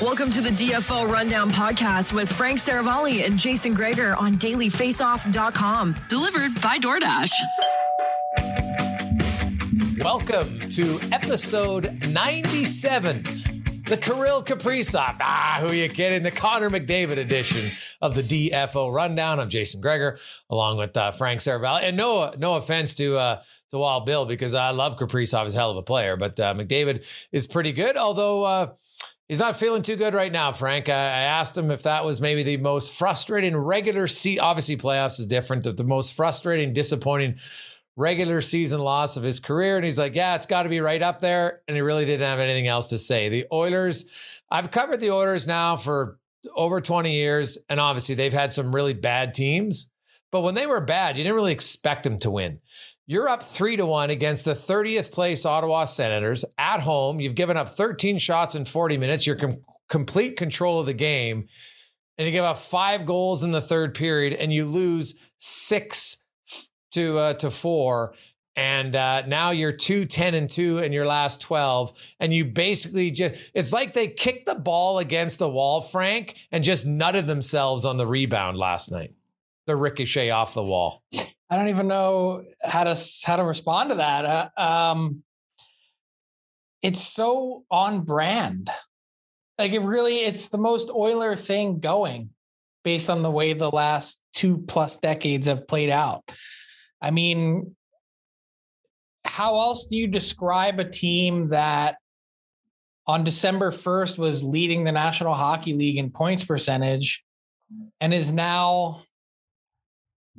Welcome to the DFO Rundown Podcast with Frank Seravalli and Jason Gregor on dailyfaceoff.com. Delivered by DoorDash. Welcome to episode 97, the Kirill Kaprizov. Ah, who you kidding? The Connor McDavid edition of the DFO Rundown. I'm Jason Gregor, along with uh, Frank Seravalli. And no, no offense to uh, to Wild Bill, because I love Kaprizov. He's a hell of a player, but uh, McDavid is pretty good, although uh, He's not feeling too good right now, Frank. I, I asked him if that was maybe the most frustrating regular season. Obviously, playoffs is different. The, the most frustrating, disappointing regular season loss of his career. And he's like, yeah, it's got to be right up there. And he really didn't have anything else to say. The Oilers, I've covered the Oilers now for over 20 years. And obviously, they've had some really bad teams. But when they were bad, you didn't really expect them to win. You're up three to one against the 30th place Ottawa Senators at home. You've given up 13 shots in 40 minutes. You're com- complete control of the game. And you give up five goals in the third period and you lose six to, uh, to four. And uh, now you're two, 10 and two in your last 12. And you basically just, it's like they kicked the ball against the wall, Frank, and just nutted themselves on the rebound last night. The ricochet off the wall. I don't even know how to how to respond to that. Uh, um, it's so on brand. Like it really, it's the most Oiler thing going, based on the way the last two plus decades have played out. I mean, how else do you describe a team that on December 1st was leading the National Hockey League in points percentage and is now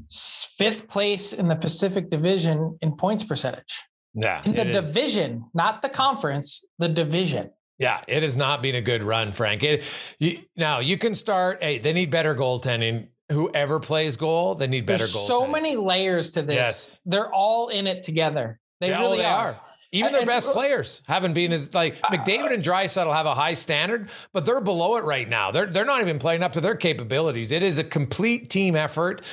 fifth place in the Pacific Division in points percentage. Yeah. In the division, not the conference, the division. Yeah, it has not been a good run, Frank. It, you, now you can start. Hey, they need better goaltending. Whoever plays goal, they need better There's goal. so many layers to this. Yes. They're all in it together. They Yeah, oh, really they are. are. Even their And- best players haven't been as like uh, McDavid and Draisaitl have a high standard, but they're below it right now. They're they're not even playing up to their capabilities. It is a complete team effort,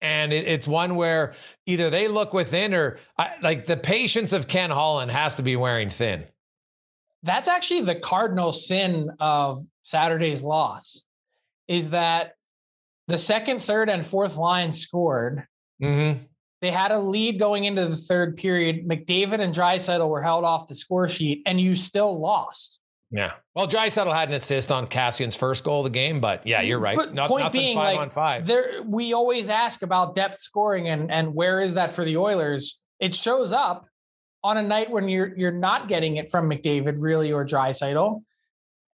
and it, it's one where either they look within or I, like the patience of Ken Holland has to be wearing thin. That's actually the cardinal sin of Saturday's loss is that the second, third, and fourth line scored. Mm-hmm. They had a lead going into the third period. McDavid and Draisaitl were held off the score sheet, and you still lost. Yeah. Well, Draisaitl had an assist on Kassian's first goal of the game, but yeah, you're right. But Not, point nothing being, five like, on five. There, we always ask about depth scoring and and where is that for the Oilers? It shows up on a night when you're you're not getting it from McDavid really or Draisaitl,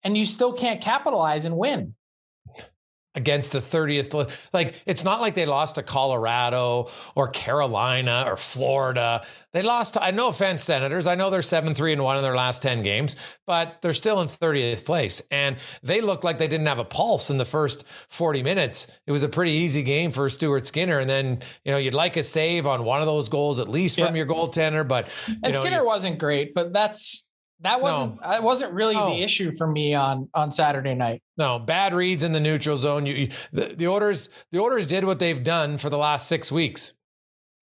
and you still can't capitalize and win. Against the 30th like it's not like they lost to Colorado or Carolina or Florida. They lost to, I no offense Senators I know they're 7-3 and 1 in their last 10 games but they're still in 30th place. And they looked like they didn't have a pulse in the first 40 minutes. It was a pretty easy game for Stuart Skinner and then you know you'd like a save on one of those goals at least from your goaltender but And know, Skinner wasn't great, but that's that wasn't that wasn't really No. the issue for me on on Saturday night. No, bad reads in the neutral zone. You, you the, the Oilers the Oilers did what they've done for the last six weeks.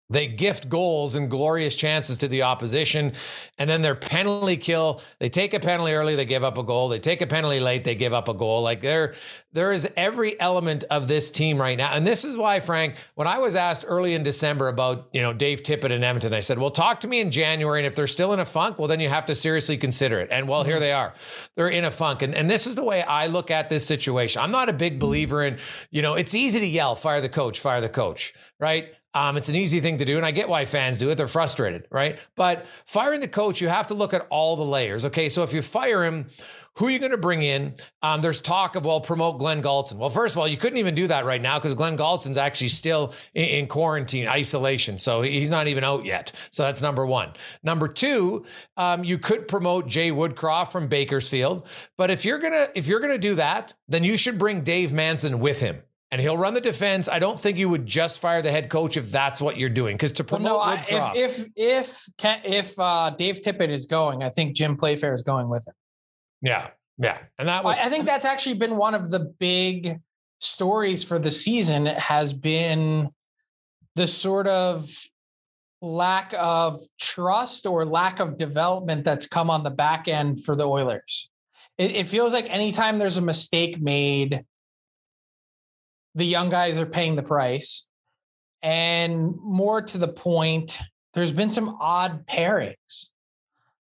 They gift goals and glorious chances to the opposition, and then their penalty kill. They take a penalty early, they give up a goal. They take a penalty late, they give up a goal. Like there, there is every element of this team right now, and this is why, Frank. When I was asked early in December about you know Dave Tippett and Edmonton, I said, "Well, talk to me in January, and if they're still in a funk, well, then you have to seriously consider it." And well, here they are. They're in a funk, and and this is the way I look at this situation. I'm not a big believer in you know it's easy to yell, fire the coach, fire the coach, right? Um, it's an easy thing to do, and I get why fans do it. They're frustrated, right? But firing the coach, you have to look at all the layers. Okay, so if you fire him, who are you going to bring in? Um, there's talk of well, promote Glen Gulutzan. Well, first of all, you couldn't even do that right now because Glen Gulutzan's actually still in, in quarantine, isolation, so he's not even out yet. So that's number one. Number two, um, you could promote Jay Woodcroft from Bakersfield, but if you're gonna if you're gonna do that, then you should bring Dave Manson with him and he'll run the defense. I don't think you would just fire the head coach if that's what you're doing. Because to Well, promote no, I, Woodcroft, if if if if uh, Dave Tippett is going, I think Jim Playfair is going with him. yeah, yeah, and that would, I, I think that's actually been one of the big stories for the season has been the sort of lack of trust or lack of development that's come on the back end for the Oilers. It, it feels like anytime there's a mistake made, the young guys are paying the price. And more to the point, there's been some odd pairings.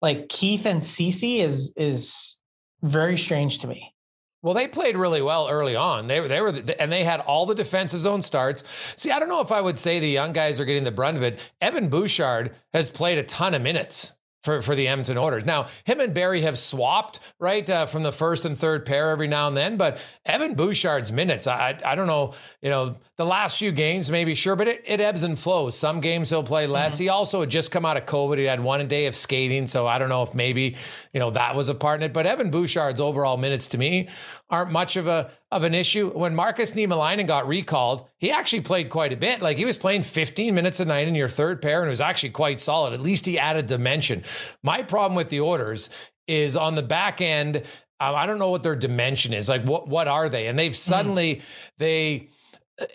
Like Keith and Ceci is is very strange to me. Well, they played really well early on. They were, they were, and they had all the defensive zone starts. See, I don't know if I would say the young guys are getting the brunt of it. Evan Bouchard has played a ton of minutes for, for the Edmonton Oilers. Now, him and Barrie have swapped, right, uh, from the first and third pair every now and then, but Evan Bouchard's minutes, I, I, I don't know, you know, the last few games, maybe sure, but it, it ebbs and flows. Some games he'll play less. He also had just come out of COVID. He had one day of skating. So I don't know if maybe, you know, that was a part in it. But Evan Bouchard's overall minutes to me aren't much of a of an issue. When Markus Niemelainen got recalled, he actually played quite a bit. Like he was playing 15 minutes a night in your third pair and it was actually quite solid. At least he added dimension. My problem with the Oilers is on the back end, um, I don't know what their dimension is. Like what what are they? And they've suddenly they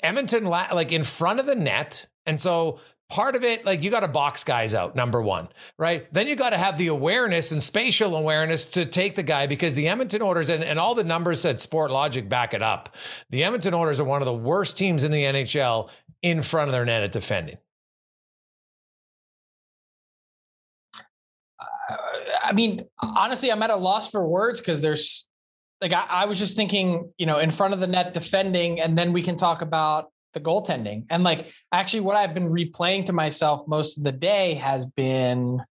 Edmonton like in front of the net. And so part of it, like you got to box guys out, number one, right? Then you got to have the awareness and spatial awareness to take the guy because the Edmonton Oilers and, and all the numbers said Sportlogiq back it up. The Edmonton Oilers are one of the worst teams in the NHL in front of their net at defending. I mean, honestly, I'm at a loss for words because there's like I, I was just thinking, you know, in front of the net defending, and then we can talk about the goaltending. And like actually what I've been replaying to myself most of the day has been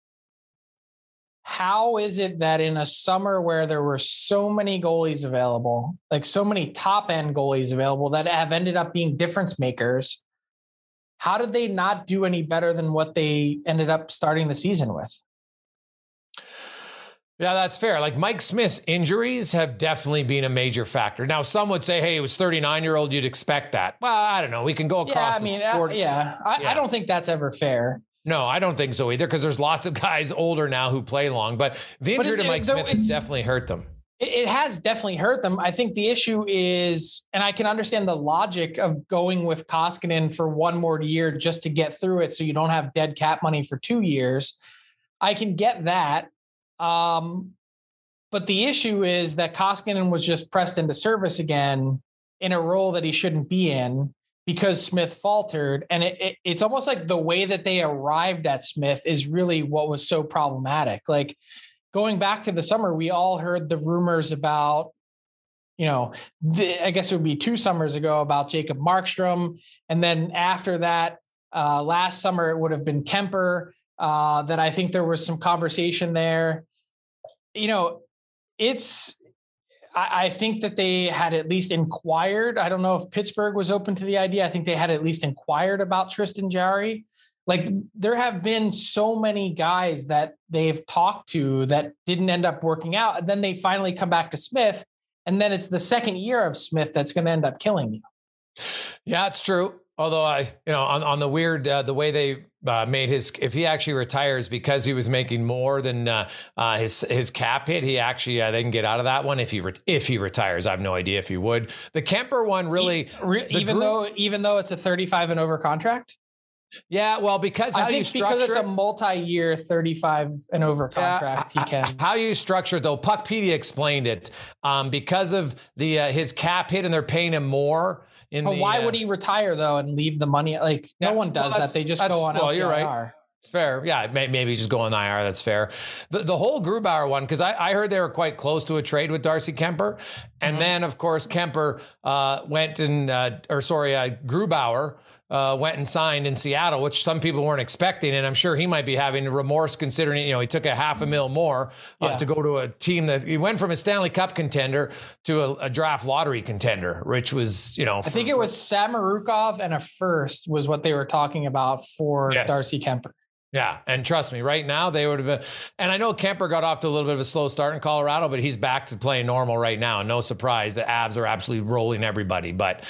how is it that in a summer where there were so many goalies available, like so many top end goalies available that have ended up being difference makers, how did they not do any better than what they ended up starting the season with? Yeah, that's fair. Like Mike Smith's injuries have definitely been a major factor. Now, some would say, hey, it was 39 year old, you'd expect that. Well, I don't know. We can go across yeah, I the mean, uh, sport. yeah, I, Yeah. I don't think that's ever fair. No, I don't think so either because there's lots of guys older now who play long, but the injury it's- to Mike Smith has definitely hurt them. It has definitely hurt them. I think the issue is, and I can understand the logic of going with Koskinen for one more year just to get through it, so you don't have dead cap money for two years. I can get that. Um, but the issue is that Koskinen was just pressed into service again in a role that he shouldn't be in because Smith faltered. And it, it, it's almost like the way that they arrived at Smith is really what was so problematic. Like going back to the summer, we all heard the rumors about, you know, the, I guess it would be two summers ago about Jacob Markstrom. And then after that, uh, last summer, it would have been Kuemper. Uh, that I think there was some conversation there. You know, it's I, think that they had at least inquired. I don't know if Pittsburgh was open to the idea. I think they had at least inquired about Tristan Jarry. Like there have been so many guys that they've talked to that didn't end up working out. And then they finally come back to Smith. And then it's the second year of Smith that's going to end up killing you. Yeah, it's true. Although I, you know, on, on the weird, uh, the way they uh, made his, if he actually retires because he was making more than uh, uh, his his cap hit, he actually uh, they can get out of that one if he re- if he retires. I have no idea if he would. The Kuemper one really, he, even group, though even though it's a thirty five and over contract. Yeah, well, because how I you structure because it's a multi-year, thirty-five and over contract. he can. How you structure though? Puckpedia explained it. Um, because of the uh, his cap hit, and they're paying him more. In but the, why uh, would he retire though and leave the money? Like yeah, no one does well, that. They just go on. Well, LTIR. you're right. It's fair. Yeah, maybe just go on IR. That's fair. The, the whole Grubauer one, because I, I, heard they were quite close to a trade with Darcy Kuemper. And mm-hmm. then, of course, Kuemper uh, went and, uh, or sorry, uh, Grubauer uh, went and signed in Seattle, which some people weren't expecting. And I'm sure he might be having remorse considering, you know, he took a half a mil more uh, yeah. to go to a team that he went from a Stanley Cup contender to a, a draft lottery contender, which was, you know, for, I think it was Samorukov and a first was what they were talking about for yes. Darcy Kuemper. Yeah, and trust me, right now they would have been. And I know Kuemper got off to a little bit of a slow start in Colorado, but he's back to playing normal right now. No surprise, the Avs are absolutely rolling everybody. But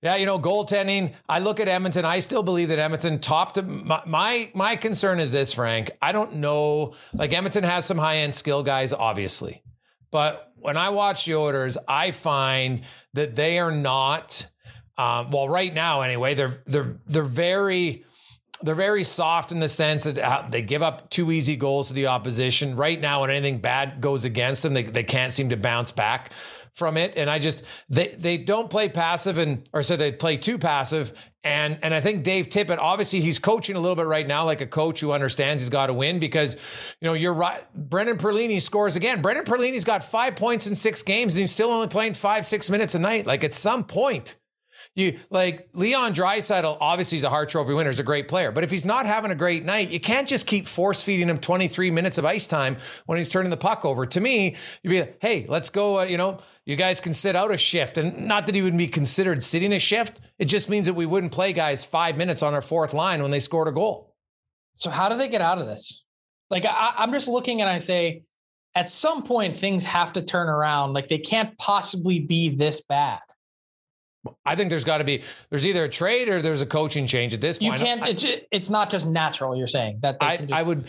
yeah, you know, goaltending. I look at Edmonton. I still believe that Edmonton topped. My my, my concern is this, Frank. I don't know. Like Edmonton has some high end skill guys, obviously, but when I watch the Oilers, I find that they are not. Um, well, right now, anyway, they're they're they're very they're very soft in the sense that uh, they give up two easy goals to the opposition. Right now, when anything bad goes against them, they, they can't seem to bounce back from it. And I just they they don't play passive and or so they play too passive. And and I think Dave Tippett, obviously he's coaching a little bit right now, like a coach who understands he's got to win because you know you're right. Brendan Perlini scores again. Brendan Perlini's got five points in six games and he's still only playing five, six minutes a night. Like at some point you like Leon Draisaitl, obviously he's a Hart Trophy winner, he's a great player. But if he's not having a great night, you can't just keep force feeding him 23 minutes of ice time when he's turning the puck over. To me, you'd be like, hey, let's go, uh, you know, you guys can sit out a shift. And not that he would be considered sitting a shift. It just means that we wouldn't play guys five minutes on our fourth line when they scored a goal. So how do they get out of this? Like I, I'm just looking and I say, at some point things have to turn around. Like they can't possibly be this bad. I think there's got to be there's either a trade or there's a coaching change at this point. You can't. I, it's it's not just natural. You're saying that I, just, I would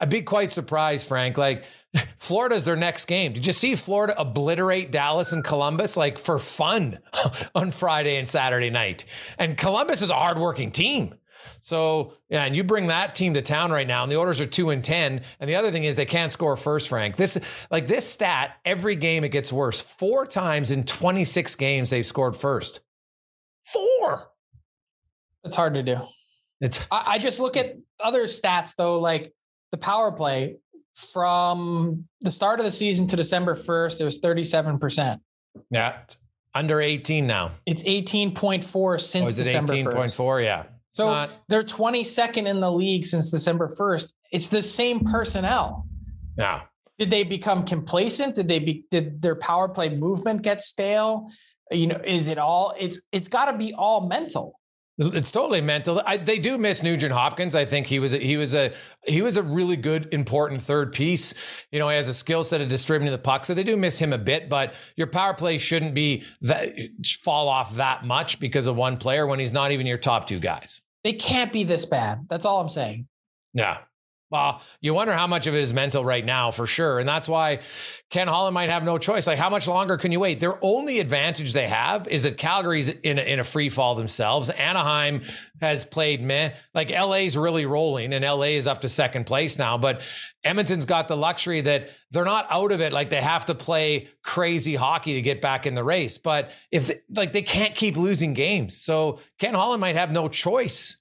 I'd be quite surprised, Frank. Like Florida's their next game. Did you see Florida obliterate Dallas and Columbus like for fun on Friday and Saturday night? And Columbus is a hardworking team. So yeah, and you bring that team to town right now, and the Oilers are two and ten. And the other thing is they can't score first, Frank. This like this stat, every game it gets worse. Four times in 26 games they've scored first. Four. It's hard to do. It's, I, I just look at other stats though, like the power play from the start of the season to December 1st, it was 37%. Yeah. Under 18 now. It's 18.4 since oh, December 18.4, yeah. So not... they're 22nd in the league since December 1st. It's the same personnel. Yeah. Did they become complacent? Did they be did their power play movement get stale? You know, is it all it's it's got to be all mental. It's totally mental. I, they do miss Nugent Hopkins. I think he was a, he was a he was a really good important third piece. You know, he has a skill set of distributing the puck, so they do miss him a bit. But your power play shouldn't be that fall off that much because of one player when he's not even your top two guys. They can't be this bad. That's all I'm saying. Yeah, well, you wonder how much of it is mental right now for sure. And that's why Ken Holland might have no choice. Like, how much longer can you wait? Their only advantage they have is that Calgary's in a, in a free fall themselves. Anaheim has played meh. Like, LA's really rolling and LA is up to second place now. But Edmonton's got the luxury that they're not out of it. Like, they have to play crazy hockey to get back in the race. But if, they, like, they can't keep losing games. So Ken Holland might have no choice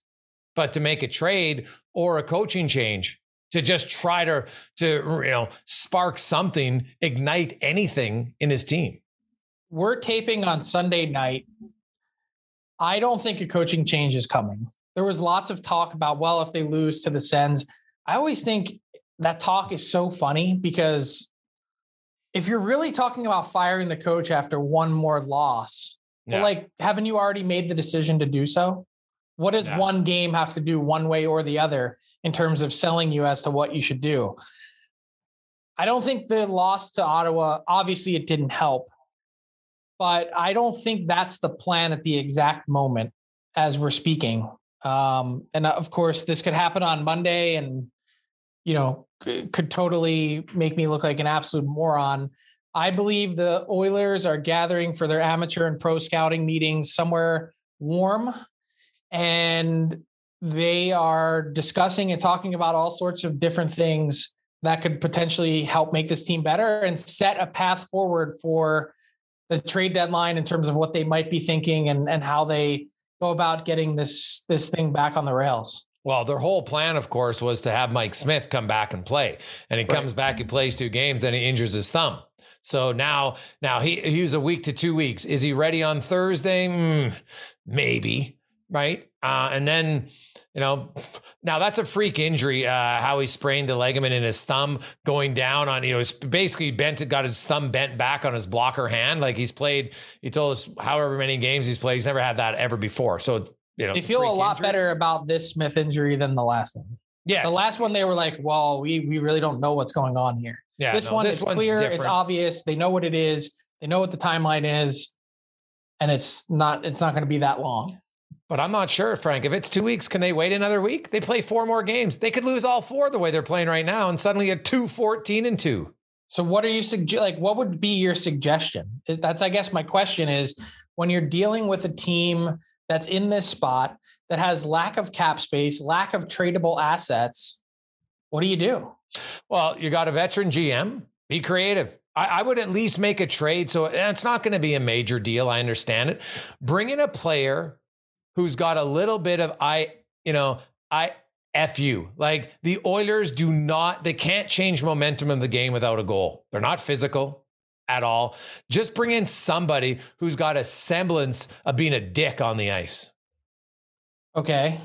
but to make a trade or a coaching change to just try to to you know spark something, ignite anything in his team. We're taping on Sunday night. I don't think a coaching change is coming. There was lots of talk about well, if they lose to the Sens, I always think that talk is so funny because if you're really talking about firing the coach after one more loss, yeah. like haven't you already made the decision to do so? What does yeah. one game have to do one way or the other in terms of selling you as to what you should do? I don't think the loss to Ottawa, obviously, it didn't help, but I don't think that's the plan at the exact moment as we're speaking. Um, and of course, this could happen on Monday and, you know, could totally make me look like an absolute moron. I believe the Oilers are gathering for their amateur and pro scouting meetings somewhere warm and they are discussing and talking about all sorts of different things that could potentially help make this team better and set a path forward for the trade deadline in terms of what they might be thinking and, and how they go about getting this this thing back on the rails. Well, their whole plan, of course, was to have Mike Smith come back and play. And he right. comes back, he plays two games, then he injures his thumb. So now, now he he's a week to two weeks. Is he ready on Thursday? Mm, maybe right? Uh, and then, you know, now that's a freak injury. Uh, how he sprained the ligament in his thumb going down on, you know, basically bent, got his thumb bent back on his blocker hand. Like he's played, he told us however many games he's played. He's never had that ever before. So, you know, you feel a lot injury. better about this Smith injury than the last one. Yeah. The last one, they were like, well, we, we really don't know what's going on here. Yeah. This no, one is clear. Different. It's obvious. They know what it is. They know what the timeline is. And it's not, it's not going to be that long. But I'm not sure, Frank. If it's two weeks, can they wait another week? They play four more games. They could lose all four the way they're playing right now and suddenly get two 14 and two. So what are you suggest like what would be your suggestion? That's I guess my question is when you're dealing with a team that's in this spot that has lack of cap space, lack of tradable assets, what do you do? Well, you got a veteran GM. Be creative. I, I would at least make a trade. So it's not going to be a major deal. I understand it. Bring in a player who's got a little bit of I, you know, I F you. Like the Oilers do not, they can't change momentum of the game without a goal. They're not physical at all. Just bring in somebody who's got a semblance of being a dick on the ice. Okay.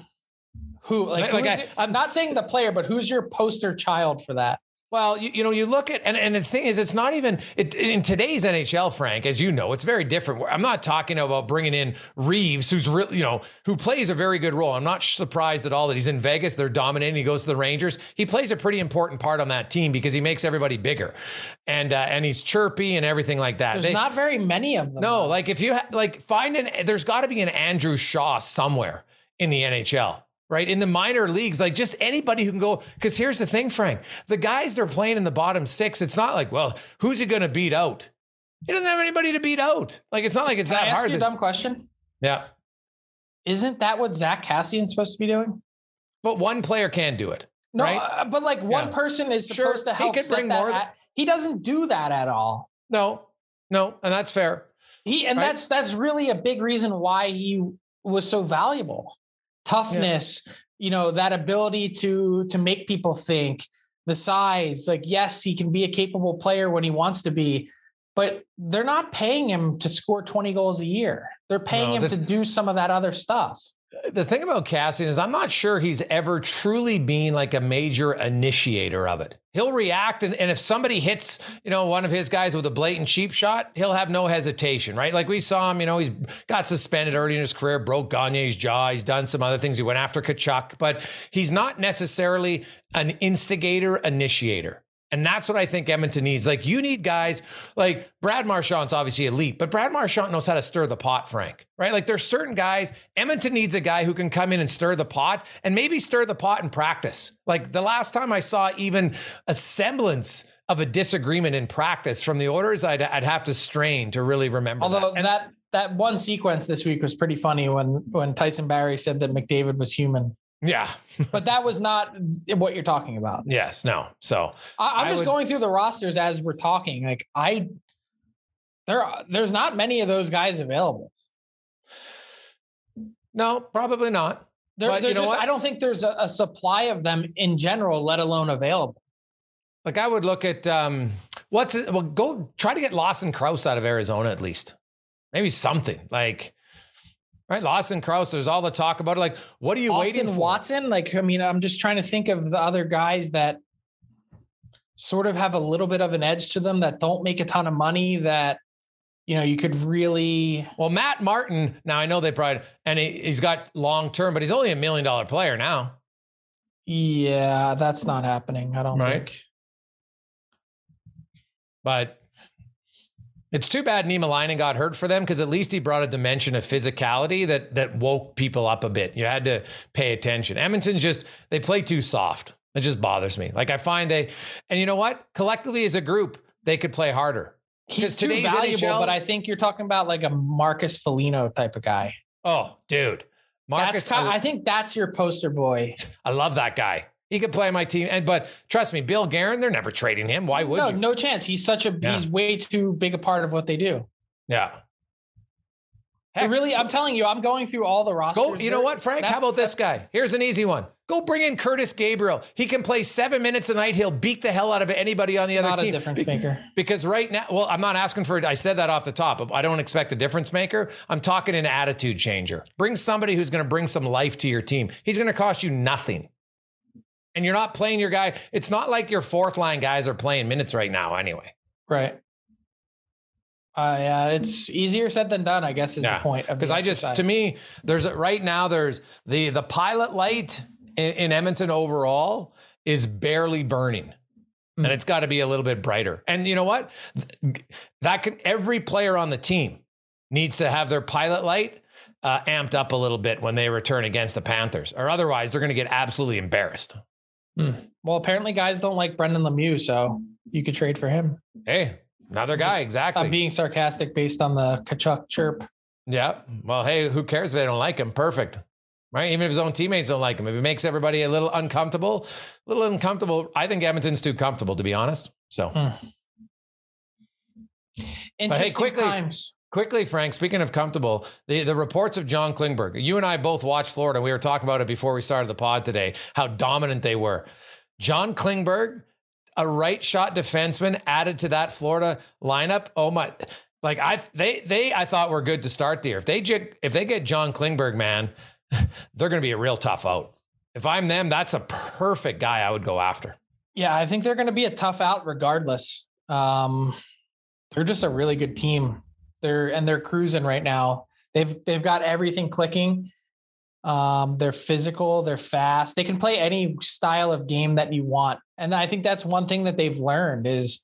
Who like, like I, I'm not saying the player, but who's your poster child for that? Well, you, you know, you look at and, and the thing is, it's not even it, in today's NHL, Frank, as you know, it's very different. I'm not talking about bringing in Reeves, who's really, you know, who plays a very good role. I'm not surprised at all that he's in Vegas. They're dominating. He goes to the Rangers. He plays a pretty important part on that team because he makes everybody bigger, and uh, and he's chirpy and everything like that. There's they, not very many of them. No, like if you ha- like find an, there's got to be an Andrew Shaw somewhere in the NHL right? In the minor leagues, like just anybody who can go. Because here's the thing, Frank, the guys they're playing in the bottom six, it's not like, well, who's he going to beat out? He doesn't have anybody to beat out. Like it's not like it's can that I ask hard. You a dumb question. Yeah. Isn't that what Zach Kassian's supposed to be doing? But one player can do it. No, right? uh, but like one yeah. person is supposed sure, to help. He could bring more. At, he doesn't do that at all. No, no, and that's fair. He and right? that's that's really a big reason why he was so valuable. Toughness, yeah you know that ability to to make people think the size like yes he can be a capable player when he wants to be but they're not paying him to score 20 goals a year. They're paying no, him to do some of that other stuff the thing about Kassian is I'm not sure he's ever truly been like a major initiator of it. He'll react, and, and if somebody hits, you know, one of his guys with a blatant cheap shot, he'll have no hesitation, right? Like we saw him, you know, he's got suspended early in his career, broke Gagner's jaw, he's done some other things. He went after Tkachuk, but he's not necessarily an instigator, initiator. And that's what I think Edmonton needs. Like you need guys like Brad Marchand's obviously elite, but Brad Marchand knows how to stir the pot, Frank. Right? Like there's certain guys. Edmonton needs a guy who can come in and stir the pot and maybe stir the pot in practice. Like the last time I saw even a semblance of a disagreement in practice from the Oilers, I'd, I'd have to strain to really remember. Although that. that that one sequence this week was pretty funny when when Tyson Barrie said that McDavid was human. Yeah. but that was not what you're talking about. Yes. No. So I, am just would, going through the rosters as we're talking. Like I, there, there's not many of those guys available. No, probably not. They're, But they're you know just, what? I don't think there's a, a supply of them in general, let alone available. Like I would look at um, what's it? Well, go try to get Lawson Crouse out of Arizona at least. Maybe something like right. Lawson Crouse. There's all the talk about it. Like, what are you Austin waiting for? Watson, like I mean, I'm just trying to think of the other guys that sort of have a little bit of an edge to them that don't make a ton of money that you know you could really Well, Matt Martin. Now I know they probably and he, he's got long term, but he's only a million dollar player now. yeah that's not happening i don't Right. think But it's too bad Niemelainen got hurt for them because at least he brought a dimension of physicality that that woke people up a bit. You had to pay attention. Edmonton's just they play too soft. It just bothers me. Like I find they, and you know what? Collectively as a group, they could play harder. he's too valuable NHL but i think you're talking about like a marcus Foligno type of guy Oh, dude, Marcus, kind, I, I think that's your poster boy I love that guy. He could play my team, and but trust me, Bill Guerin, they're never trading him. Why would no you? no chance he's such a Yeah. he's way too big a part of what they do Yeah. Heck, really i'm telling you i'm going through all the rosters Go, you know what, Frank? that- How about this guy? Here's an easy one. Go bring in Curtis Gabriel. He can play seven minutes a night. He'll beat the hell out of anybody on the other not team. a difference maker Because right now, well, I'm not asking for it. I said that off the top. I don't expect a difference maker. I'm talking an attitude changer. Bring somebody who's going to bring some life to your team. He's going to cost you nothing. And you're not playing your guy. It's not like your fourth line guys are playing minutes right now, anyway. Right. Uh, yeah, it's easier said than done. I guess is Yeah, the point. Because I just, to me, there's right now there's the the pilot light in, in Edmonton overall is barely burning, Hmm. and it's got to be a little bit brighter. And you know what? That can every player on the team needs to have their pilot light uh, amped up a little bit when they return against the Panthers, or otherwise they're going to get absolutely embarrassed. Well, apparently guys don't like Brendan Lemieux, so you could trade for him. Hey, another guy, Just- exactly. I'm being sarcastic based on the Tkachuk chirp. Yeah. Well, hey, who cares if they don't like him? Perfect. Right? Even if his own teammates don't like him, if it makes everybody a little uncomfortable, a little uncomfortable. I think Edmonton's too comfortable, to be honest. So Hmm. Interesting quickly- times. Quickly, Frank, speaking of comfortable, the, the reports of John Klingberg, you and I both watched Florida. We were talking about it before we started the pod today, how dominant they were. John Klingberg, a right shot defenseman added to that Florida lineup. Oh my like I they they I thought were good to start the year. If they if they get John Klingberg, man, they're going to be a real tough out. If I'm them, that's a perfect guy I would go after. Yeah, I think they're going to be a tough out regardless. Um, they're just a really good team. They're and they're cruising right now. They've they've got everything clicking. Um, they're physical, they're fast. They can play any style of game that you want. And I think that's one thing that they've learned is,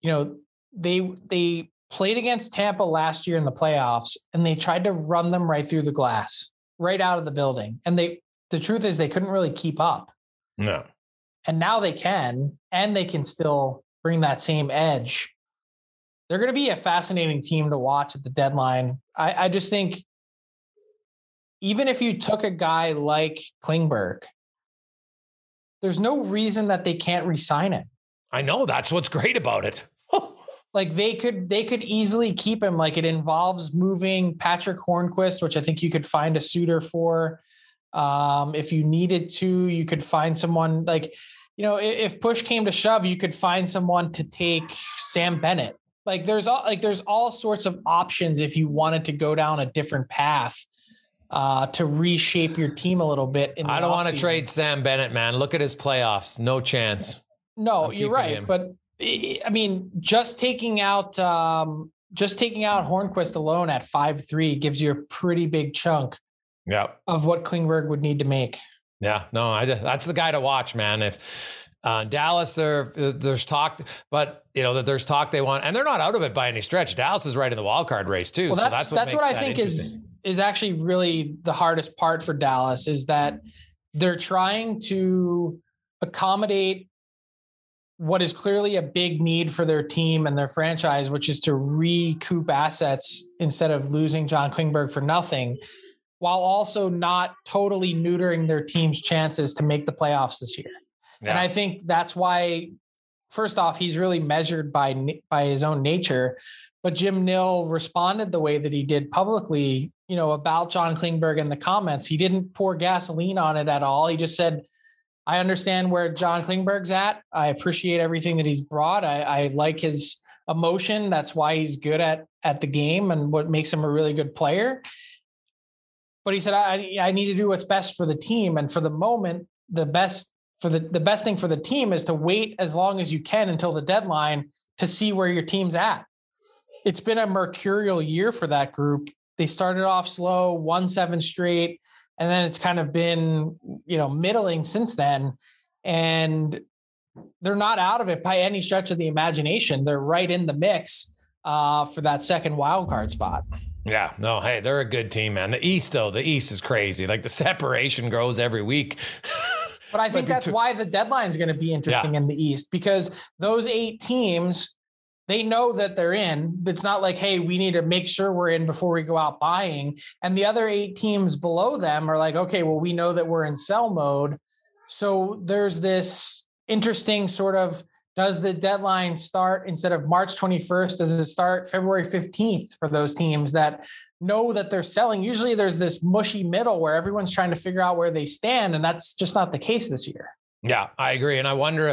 you know, they they played against Tampa last year in the playoffs and they tried to run them right through the glass, right out of the building. And they the truth is they couldn't really keep up No. and now they can and they can still bring that same edge they're going to be a fascinating team to watch at the deadline. I, I just think even if you took a guy like klingberg there's no reason that they can't re-sign him. I know that's what's great about it. like they could they could easily keep him. Like it involves moving patrick hornqvist which i think you could find a suitor for. Um if you needed to you could find someone like you know if push came to shove you could find someone to take sam bennett like there's all like there's all sorts of options if you wanted to go down a different path uh to reshape your team a little bit I don't want to trade Sam Bennett, man. Look at his playoffs. No chance. No, I'm you're right. him. But I mean, just taking out um, just taking out Hornqvist alone at five three gives you a pretty big chunk Yeah. of what Klingberg would need to make. Yeah, no, I, that's the guy to watch, man. If uh, Dallas, there, there's talk, but you know that there's talk they want, and they're not out of it by any stretch. Dallas is right in the wild card race too. Well, so that's that's what, I that think is is actually really the hardest part for Dallas is that they're trying to accommodate what is clearly a big need for their team and their franchise, which is to recoup assets instead of losing John Klingberg for nothing, while also not totally neutering their team's chances to make the playoffs this year. And I think that's why, first off, he's really measured by by his own nature. But Jim Nill responded the way that he did publicly you know, about John Klingberg in the comments. He didn't pour gasoline on it at all. He just said, I understand where John Klingberg's at. I appreciate everything that he's brought. I, I like his emotion. That's why he's good at at the game and what makes him a really good player. But he said, I, I need to do what's best for the team. And for the moment, the best for the, the best thing for the team is to wait as long as you can until the deadline to see where your team's at. It's been a mercurial year for that group. They started off slow, won seven straight, and then it's kind of been, you know, middling since then. And they're not out of it by any stretch of the imagination. They're right in the mix uh, for that second wild card spot. Yeah, no, hey, they're a good team, man. The East, though, the East is crazy. Like the separation grows every week. But I think that's why the deadline is going to be interesting yeah. in the East because those eight teams, they know that they're in. It's not like, hey, we need to make sure we're in before we go out buying. And the other eight teams below them are like, okay, well, we know that we're in sell mode. So there's this interesting sort of does the deadline start instead of March 21st? Does it start February 15th for those teams that know that they're selling? Usually there's this mushy middle where everyone's trying to figure out where they stand, and that's just not the case this year. Yeah, I agree. And I wonder,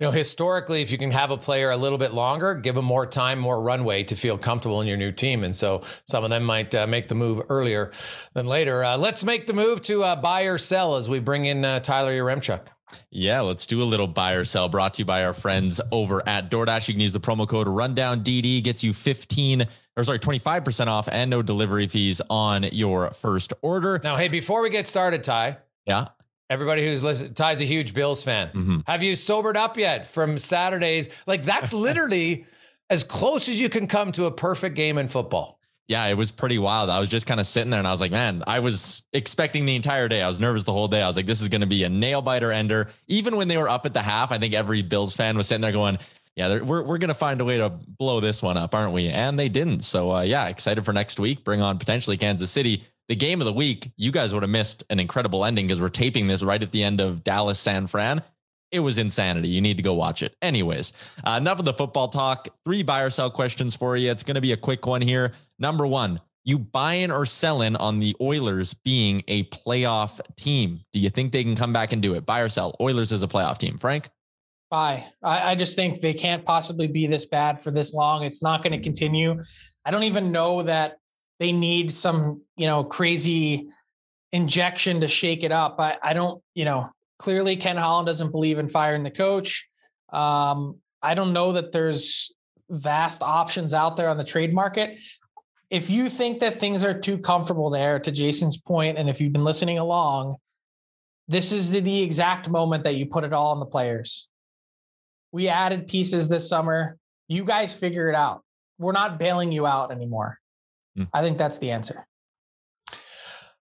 you know, historically, if you can have a player a little bit longer, give them more time, more runway to feel comfortable in your new team. And so some of them might uh, make the move earlier than later. Uh, let's make the move to uh, buy or sell as we bring in uh, Tyler Yaremchuk. Yeah, let's do a little buy or sell brought to you by our friends over at DoorDash. You can use the promo code rundown DD gets you 15 or sorry, 25% off and no delivery fees on your first order. Now, hey, before we get started, Ty. Yeah. Everybody who's listening, Ty's a huge Bills fan. Mm-hmm. Have you sobered up yet from Saturdays? Like that's literally as close as you can come to a perfect game in football yeah, it was pretty wild. I was just kind of sitting there and I was like, man, I was expecting the entire day. I was nervous the whole day. I was like, this is going to be a nail biter ender. Even when they were up at the half, I think every Bills fan was sitting there going, yeah, we're, we're going to find a way to blow this one up, aren't we? And they didn't. So, uh, yeah, excited for next week. Bring on potentially Kansas City. The game of the week, you guys would have missed an incredible ending because we're taping this right at the end of Dallas San Fran. It was insanity. You need to go watch it. Anyways, uh, enough of the football talk. Three buy or sell questions for you. It's going to be a quick one here. Number one, you buying or selling on the Oilers being a playoff team? Do you think they can come back and do it? Buy or sell? Oilers as a playoff team. Frank? Buy. I, I just think they can't possibly be this bad for this long. It's not going to continue. I don't even know that they need some, you know, crazy injection to shake it up. I, I don't, you know, clearly Ken Holland doesn't believe in firing the coach. Um, I don't know that there's vast options out there on the trade market. If you think that things are too comfortable there, to Jason's point, and if you've been listening along, this is the exact moment that you put it all on the players. We added pieces this summer. You guys figure it out. We're not bailing you out anymore. Mm. I think that's the answer.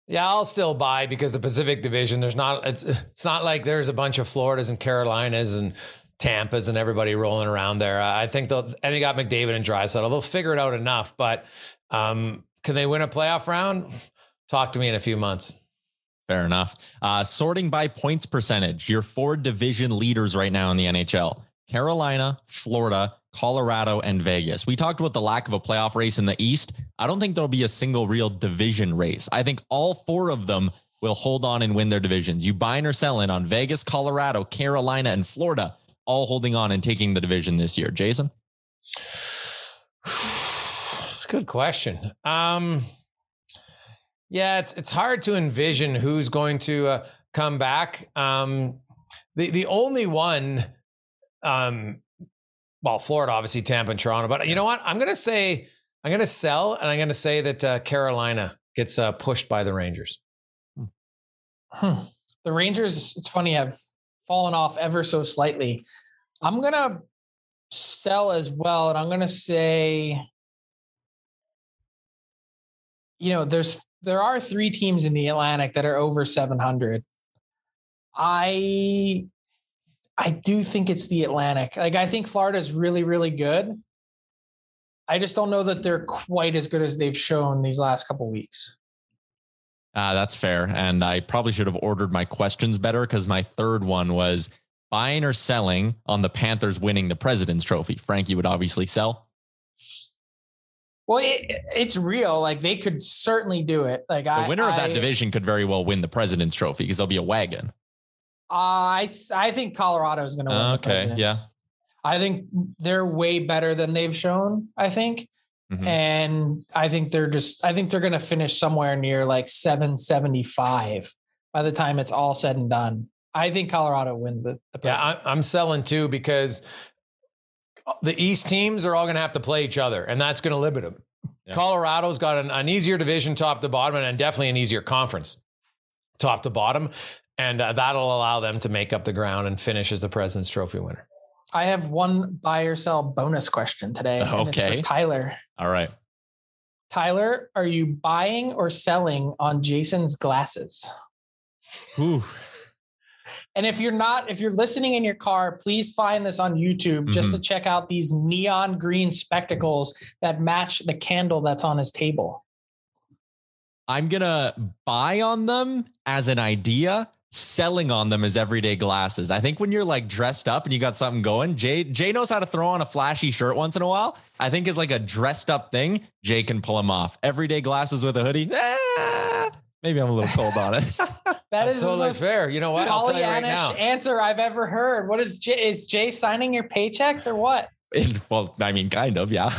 Yeah, I'll still buy because the Pacific Division. There's not. It's it's not like there's a bunch of Floridas and Carolinas and Tampa's and everybody rolling around there. I think they'll. And they got McDavid and Draisaitl. They'll figure it out enough. But um, can they win a playoff round? Talk to me in a few months. Fair enough. Uh, sorting by points percentage, your four division leaders right now in the NHL: Carolina, Florida, Colorado, and Vegas. We talked about the lack of a playoff race in the East. I don't think there'll be a single real division race. I think all four of them will hold on and win their divisions. You buying or selling on Vegas, Colorado, Carolina, and Florida, all holding on and taking the division this year. Jason? It's a good question. Um, yeah, it's it's hard to envision who's going to uh, come back. Um, the the only one um, well, Florida, obviously, Tampa and Toronto. But you know what? I'm going to say, I'm going to sell and I'm going to say that uh, Carolina gets uh, pushed by the Rangers. Hmm. The Rangers, it's funny, have fallen off ever so slightly. I'm going to sell as well. And I'm going to say, you know, there's, there are three teams in the Atlantic that are over 700. I I do think it's the Atlantic. Like I think Florida is really, really good. I just don't know that they're quite as good as they've shown these last couple weeks. Uh, that's fair. And I probably should have ordered my questions better because my third one was buying or selling on the Panthers winning the President's Trophy. Frank, you would obviously sell. Well, it, it's real. Like they could certainly do it. Like The I, winner of that I- division could very well win the President's Trophy because there'll be a wagon. I I think Colorado is going to win. the Okay, yeah. I think they're way better than they've shown. I think, Mhm. and I think they're just. I think they're going to finish somewhere near like seven seventy five by the time it's all said and done. I think Colorado wins the. the Yeah, I, I'm selling too because the East teams are all going to have to play each other, and that's going to limit them. Yeah. Colorado's got an, an easier division top to bottom, and definitely an easier conference top to bottom, and uh, that'll allow them to make up the ground and finish as the President's Trophy winner. I have one buy or sell bonus question today. and it's for Okay. Tyler. All right. Tyler, are you buying or selling on Jason's glasses? Ooh. And if you're not, if you're listening in your car, please find this on YouTube just Mm-hmm. to check out these neon green spectacles that match the candle that's on his table. I'm gonna buy on them as an idea, selling on them as everyday glasses. I think when you're like dressed up and you got something going, Jay Jay knows how to throw on a flashy shirt once in a while. I think is like a dressed up thing. Jay can pull them off. Everyday glasses with a hoodie. eh, maybe I'm a little cold on it. That's is the totally fair. You know what? I'll tell you right now. answer I've ever heard. What is Jay? Is Jay signing your paychecks or what? And, well, I mean, kind of, yeah.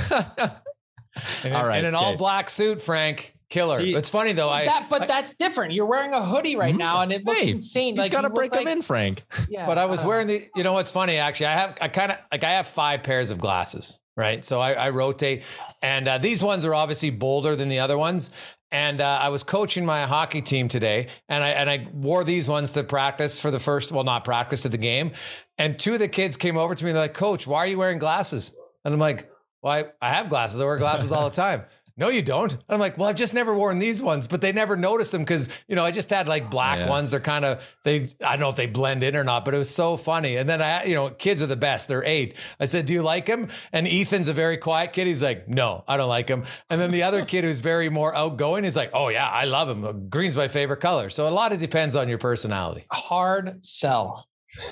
In, All right, in an okay. all black suit, Frank. Killer. He- it's funny though. I, that, but I- that's different. You're wearing a hoodie right now, and it looks Hey, insane. He's like got to you look break them like- in, Frank. Yeah, but I was don't wearing the. You know what's funny? Actually, I have. I kind of like. I have five pairs of glasses, right? So I, I rotate, and uh, these ones are obviously bolder than the other ones. And uh, I was coaching my hockey team today, and I and I wore these ones to practice for the first. Well, not practice to the game. And two of the kids came over to me. They're like, "Coach, why are you wearing glasses?" And I'm like, "Well, I, I have glasses. I wear glasses all the time." No, you don't. And I'm like, well, I've just never worn these ones, but they never noticed them because you know I just had like black Yeah. ones. They're kind of they. I don't know if they blend in or not, but it was so funny. And then I, you know, kids are the best. They're eight. I said, do you like him? And Ethan's a very quiet kid. He's like, no, I don't like him. And then the other kid who's very more outgoing is like, oh yeah, I love him. Green's my favorite color. So a lot of depends on your personality. hard sell.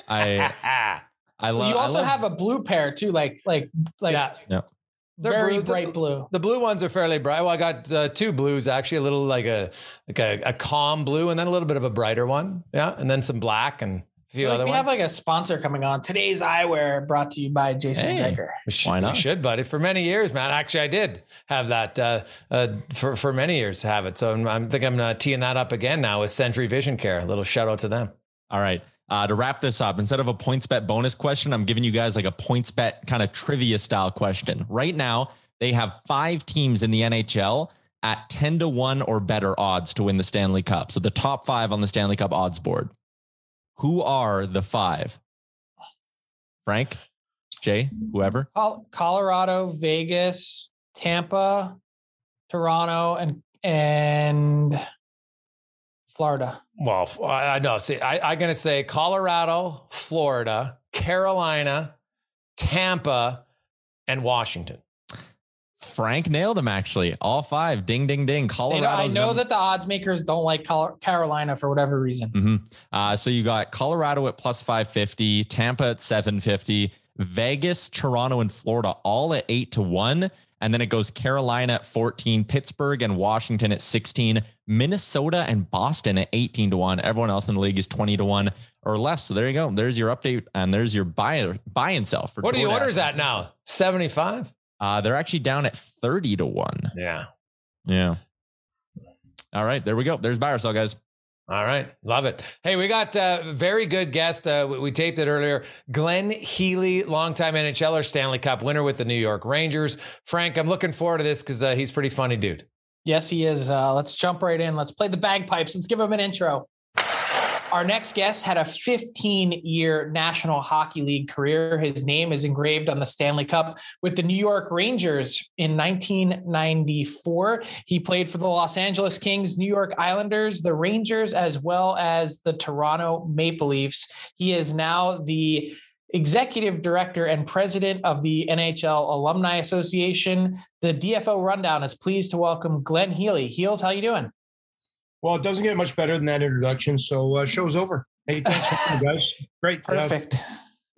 I I love. you I also love- have a blue pair too, like like like yeah. They're very blue- the- bright blue. The blue ones are fairly bright. Well, I got uh, two blues actually, a little like a like a, a calm blue, and then a little bit of a brighter one. Yeah, and then some black and a few Like, other we ones. We have like a sponsor coming on. Today's eyewear brought to you by Jason Hey. Baker. We should, Why we not? should, buddy. For many years, man. Actually, I did have that uh, uh, for for many years. Have it. So I'm, I'm think I'm uh, teeing that up again now with Century Vision Care. A little shout out to them. All right. Uh, to wrap this up, instead of a PointsBet bonus question, I'm giving you guys like a PointsBet kind of trivia style question. Right now, they have five teams in the NHL at 10 to 1 or better odds to win the Stanley Cup. So the top five on the Stanley Cup odds board. Who are the five? Frank, Jay, whoever. Colorado, Vegas, Tampa, Toronto, and and Florida. Well, I know. See, I, I'm going to say Colorado, Florida, Carolina, Tampa, and Washington. Frank nailed them actually. All five. Ding, ding, ding. Colorado. I know that the odds makers don't like Col- Carolina for whatever reason. hmm Uh, so you got Colorado at plus 550, Tampa at 750, Vegas, Toronto, and Florida all at eight to one. And then it goes Carolina at 14, Pittsburgh and Washington at 16, Minnesota and Boston at 18 to one. Everyone else in the league is 20 to one or less. So there you go. There's your update and there's your buy, buy and sell. For What are the orders at now? 75? Uh, they're actually down at 30 to one. Yeah. Yeah. All right. There we go. There's buy or sell, guys. All right. Love it. Hey, we got a very good guest. Uh, we, we taped it earlier. Glenn Healy, longtime NHLer, Stanley Cup winner with the New York Rangers. Frank, I'm looking forward to this because uh, he's pretty funny dude. Yes, he is. Uh, let's jump right in. Let's play the bagpipes. Let's give him an intro. Our next guest had a 15 year National Hockey League career. His name is engraved on the Stanley Cup with the New York Rangers in 1994. He played for the Los Angeles Kings, New York Islanders, the Rangers, as well as the Toronto Maple Leafs. He is now the executive director and president of the NHL Alumni Association. The DFO Rundown is pleased to welcome Glenn Healy. Heels, how you doing? Well, it doesn't get much better than that introduction. So uh, show's over. Hey, thanks for guys. Great. Uh, Perfect.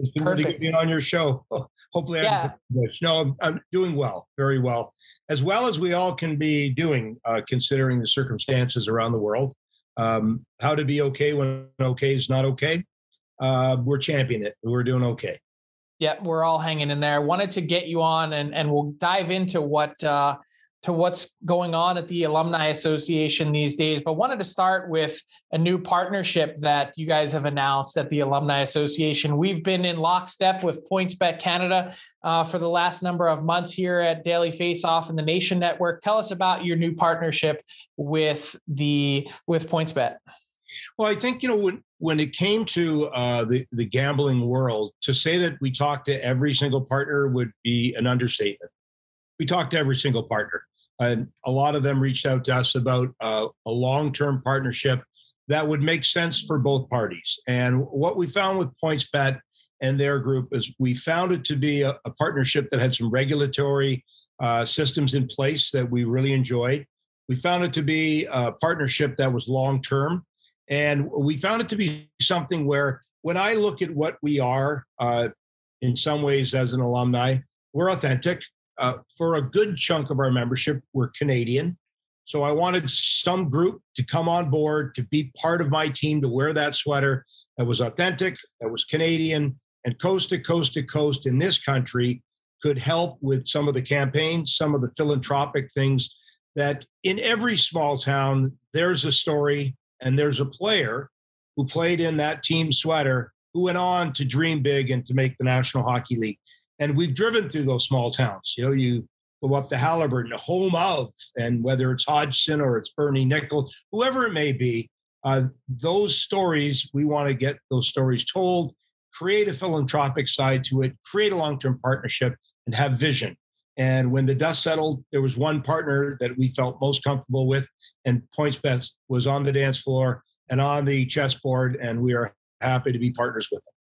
it's been really good Perfect. being on your show. Hopefully, Yeah. I'm no, I'm, I'm doing well, very well, as well as we all can be doing, uh, considering the circumstances around the world. Um, how to be okay when okay is not okay. Uh, we're championing it. We're doing okay. Yeah, we're all hanging in there. Wanted to get you on and and we'll dive into what uh to what's going on at the Alumni Association these days, but wanted to start with a new partnership that you guys have announced at the Alumni Association. We've been in lockstep with PointsBet Canada uh, for the last number of months here at Daily Face Off and the Nation Network. Tell us about your new partnership with the with PointsBet. Well, I think you know when when it came to uh, the the gambling world, to say that we talked to every single partner would be an understatement. We talked to every single partner, and a lot of them reached out to us about uh, a long term partnership that would make sense for both parties. And what we found with PointsBet and their group is we found it to be a, a partnership that had some regulatory uh, systems in place that we really enjoyed. We found it to be a partnership that was long term and we found it to be something where, when I look at what we are, uh, in some ways as an alumni, we're authentic. Uh, for a good chunk of our membership, we're Canadian. So I wanted some group to come on board to be part of my team to wear that sweater that was authentic, that was Canadian, and coast to coast to coast in this country could help with some of the campaigns, some of the philanthropic things that in every small town, there's a story and there's a player who played in that team sweater who went on to dream big and to make the National Hockey League. And we've driven through those small towns. You know, you go up to Haliburton, the home of, and whether it's Hodgson or it's Bernie Nicholls, whoever it may be, uh, those stories, we want to get those stories told, create a philanthropic side to it, create a long term partnership, and have vision. And when the dust settled, there was one partner that we felt most comfortable with, and PointsBet was on the dance floor and on the chessboard, and we are happy to be partners with them.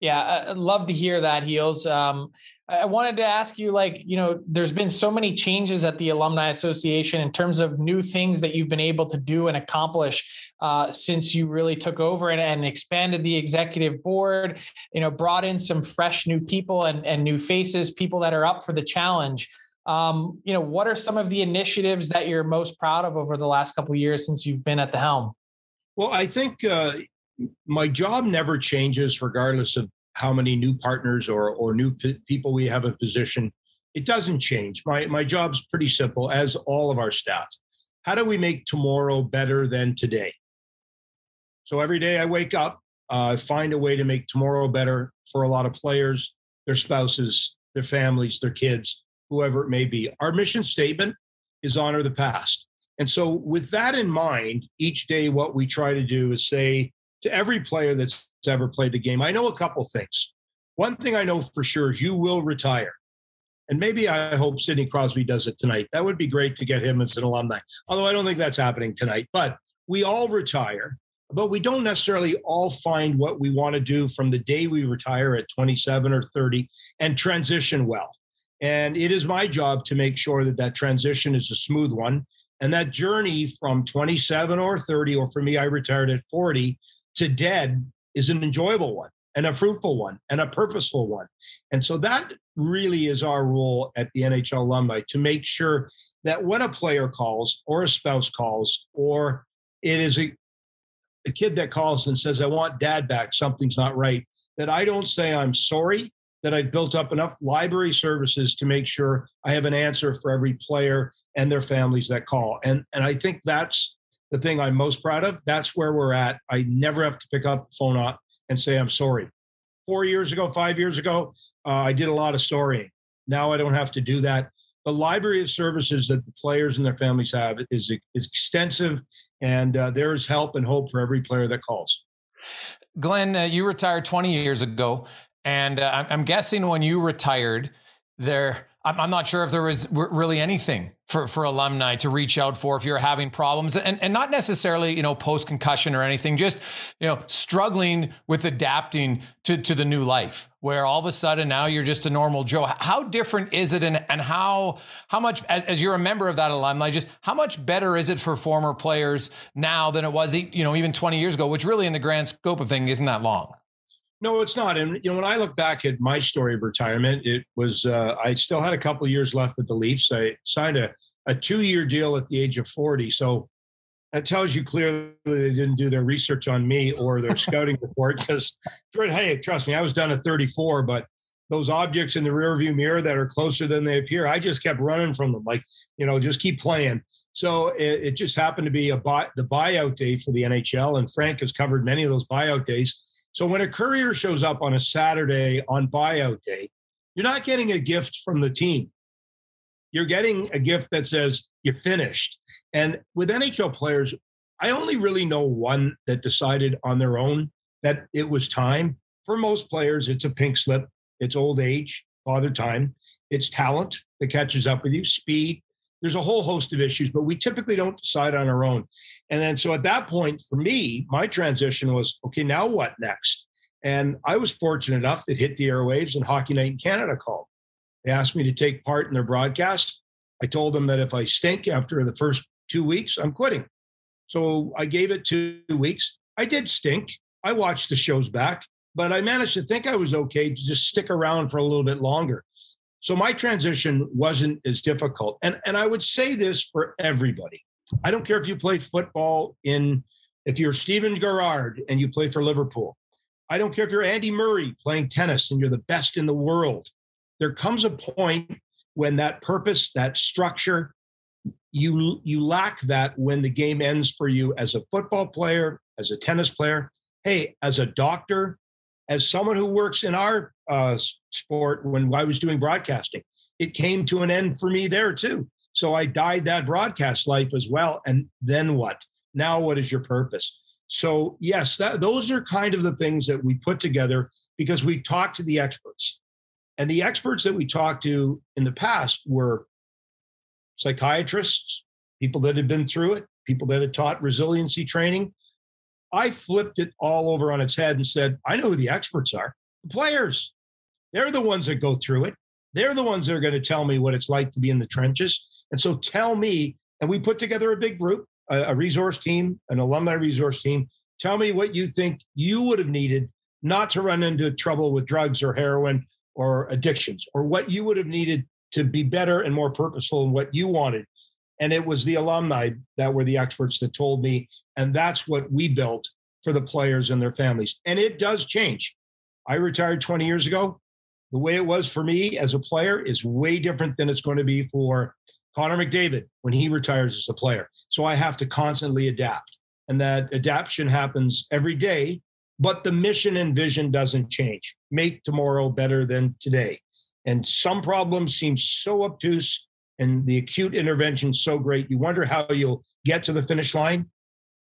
Yeah, I'd love to hear that, Heels. Um, I wanted to ask you, like, you know, there's been so many changes at the Alumni Association in terms of new things that you've been able to do and accomplish uh, since you really took over and, and, expanded the executive board. You know, brought in some fresh new people and, and new faces, people that are up for the challenge. Um, you know, what are some of the initiatives that you're most proud of over the last couple years since you've been at the helm? Well, I think uh, my job never changes regardless of how many new partners or or new p- people we have in position. It doesn't change. My my job's pretty simple as all of our staff. How do we make tomorrow better than today? So every day i wake up uh, find a way to make tomorrow better for a lot of players their spouses their families their kids whoever it may be. Our mission statement is honor the past. And so with that in mind each day what we try to do is say to every player that's ever played the game, I know a couple things. One thing I know for sure is you will retire. And maybe I hope Sidney Crosby does it tonight. That would be great to get him as an alumni, although I don't think that's happening tonight. But we all retire, but we don't necessarily all find what we want to do from the day we retire at 27 or 30 and transition well. And it is my job to make sure that that transition is a smooth one. And that journey from 27 or 30, or for me, I retired at 40 to dead is an enjoyable one and a fruitful one and a purposeful one. And so that really is our role at the NHL alumni to make sure that when a player calls or a spouse calls or it is a, a kid that calls and says, I want dad back, something's not right, that I don't say I'm sorry, that I've built up enough library services to make sure I have an answer for every player and their families that call. And, and I think that's the thing I'm most proud of. That's where we're at. I never have to pick up the phone up and say, I'm sorry. Four years ago, five years ago, uh, I did a lot of sorrying. Now I don't have to do that. The library of services that the players and their families have is, is extensive, and uh, there's help and hope for every player that calls. Glenn, uh, you retired 20 years ago, and uh, I'm guessing when you retired, there I'm not sure if there was really anything for, for alumni to reach out for if you're having problems and, and not necessarily, you know, post concussion or anything, just, you know, struggling with adapting to, to the new life where all of a sudden now you're just a normal Joe. How different is it? And, and how, how much, as, as you're a member of that alumni, just how much better is it for former players now than it was, you know, even 20 years ago, which really in the grand scope of things isn't that long? No, it's not. And you know, when I look back at my story of retirement, it was uh, I still had a couple of years left with the Leafs. I signed a, a two year deal at the age of 40. So that tells you clearly they didn't do their research on me or their scouting report because hey, trust me, I was done at 34, but those objects in the rearview mirror that are closer than they appear, I just kept running from them. Like, you know, just keep playing. So it, it just happened to be a buy, the buyout day for the NHL, and Frank has covered many of those buyout days. So when a courier shows up on a Saturday on buyout day, you're not getting a gift from the team. You're getting a gift that says you finished. And with NHL players, I only really know one that decided on their own that it was time. For most players, it's a pink slip, it's old age, father time, it's talent that catches up with you, speed. There's a whole host of issues, but we typically don't decide on our own. And then, so at that point, for me, my transition was okay, now what next? And I was fortunate enough, it hit the airwaves and Hockey Night in Canada called. They asked me to take part in their broadcast. I told them that if I stink after the first two weeks, I'm quitting. So I gave it two weeks. I did stink. I watched the shows back, but I managed to think I was okay to just stick around for a little bit longer. So my transition wasn't as difficult. And, and I would say this for everybody. I don't care if you play football in, if you're Steven Gerrard and you play for Liverpool. I don't care if you're Andy Murray playing tennis and you're the best in the world. There comes a point when that purpose, that structure, you you lack that when the game ends for you as a football player, as a tennis player, hey, as a doctor, as someone who works in our uh, sport when I was doing broadcasting, it came to an end for me there too. So I died that broadcast life as well. And then what? Now, what is your purpose? So, yes, that, those are kind of the things that we put together because we talked to the experts. And the experts that we talked to in the past were psychiatrists, people that had been through it, people that had taught resiliency training. I flipped it all over on its head and said, I know who the experts are the players. They're the ones that go through it. They're the ones that are going to tell me what it's like to be in the trenches. And so tell me, and we put together a big group, a, a resource team, an alumni resource team. Tell me what you think you would have needed not to run into trouble with drugs or heroin or addictions, or what you would have needed to be better and more purposeful in what you wanted. And it was the alumni that were the experts that told me. And that's what we built for the players and their families. And it does change. I retired 20 years ago. The way it was for me as a player is way different than it's going to be for Connor McDavid when he retires as a player. So I have to constantly adapt. And that adaptation happens every day, but the mission and vision doesn't change. Make tomorrow better than today. And some problems seem so obtuse and the acute intervention so great. You wonder how you'll get to the finish line.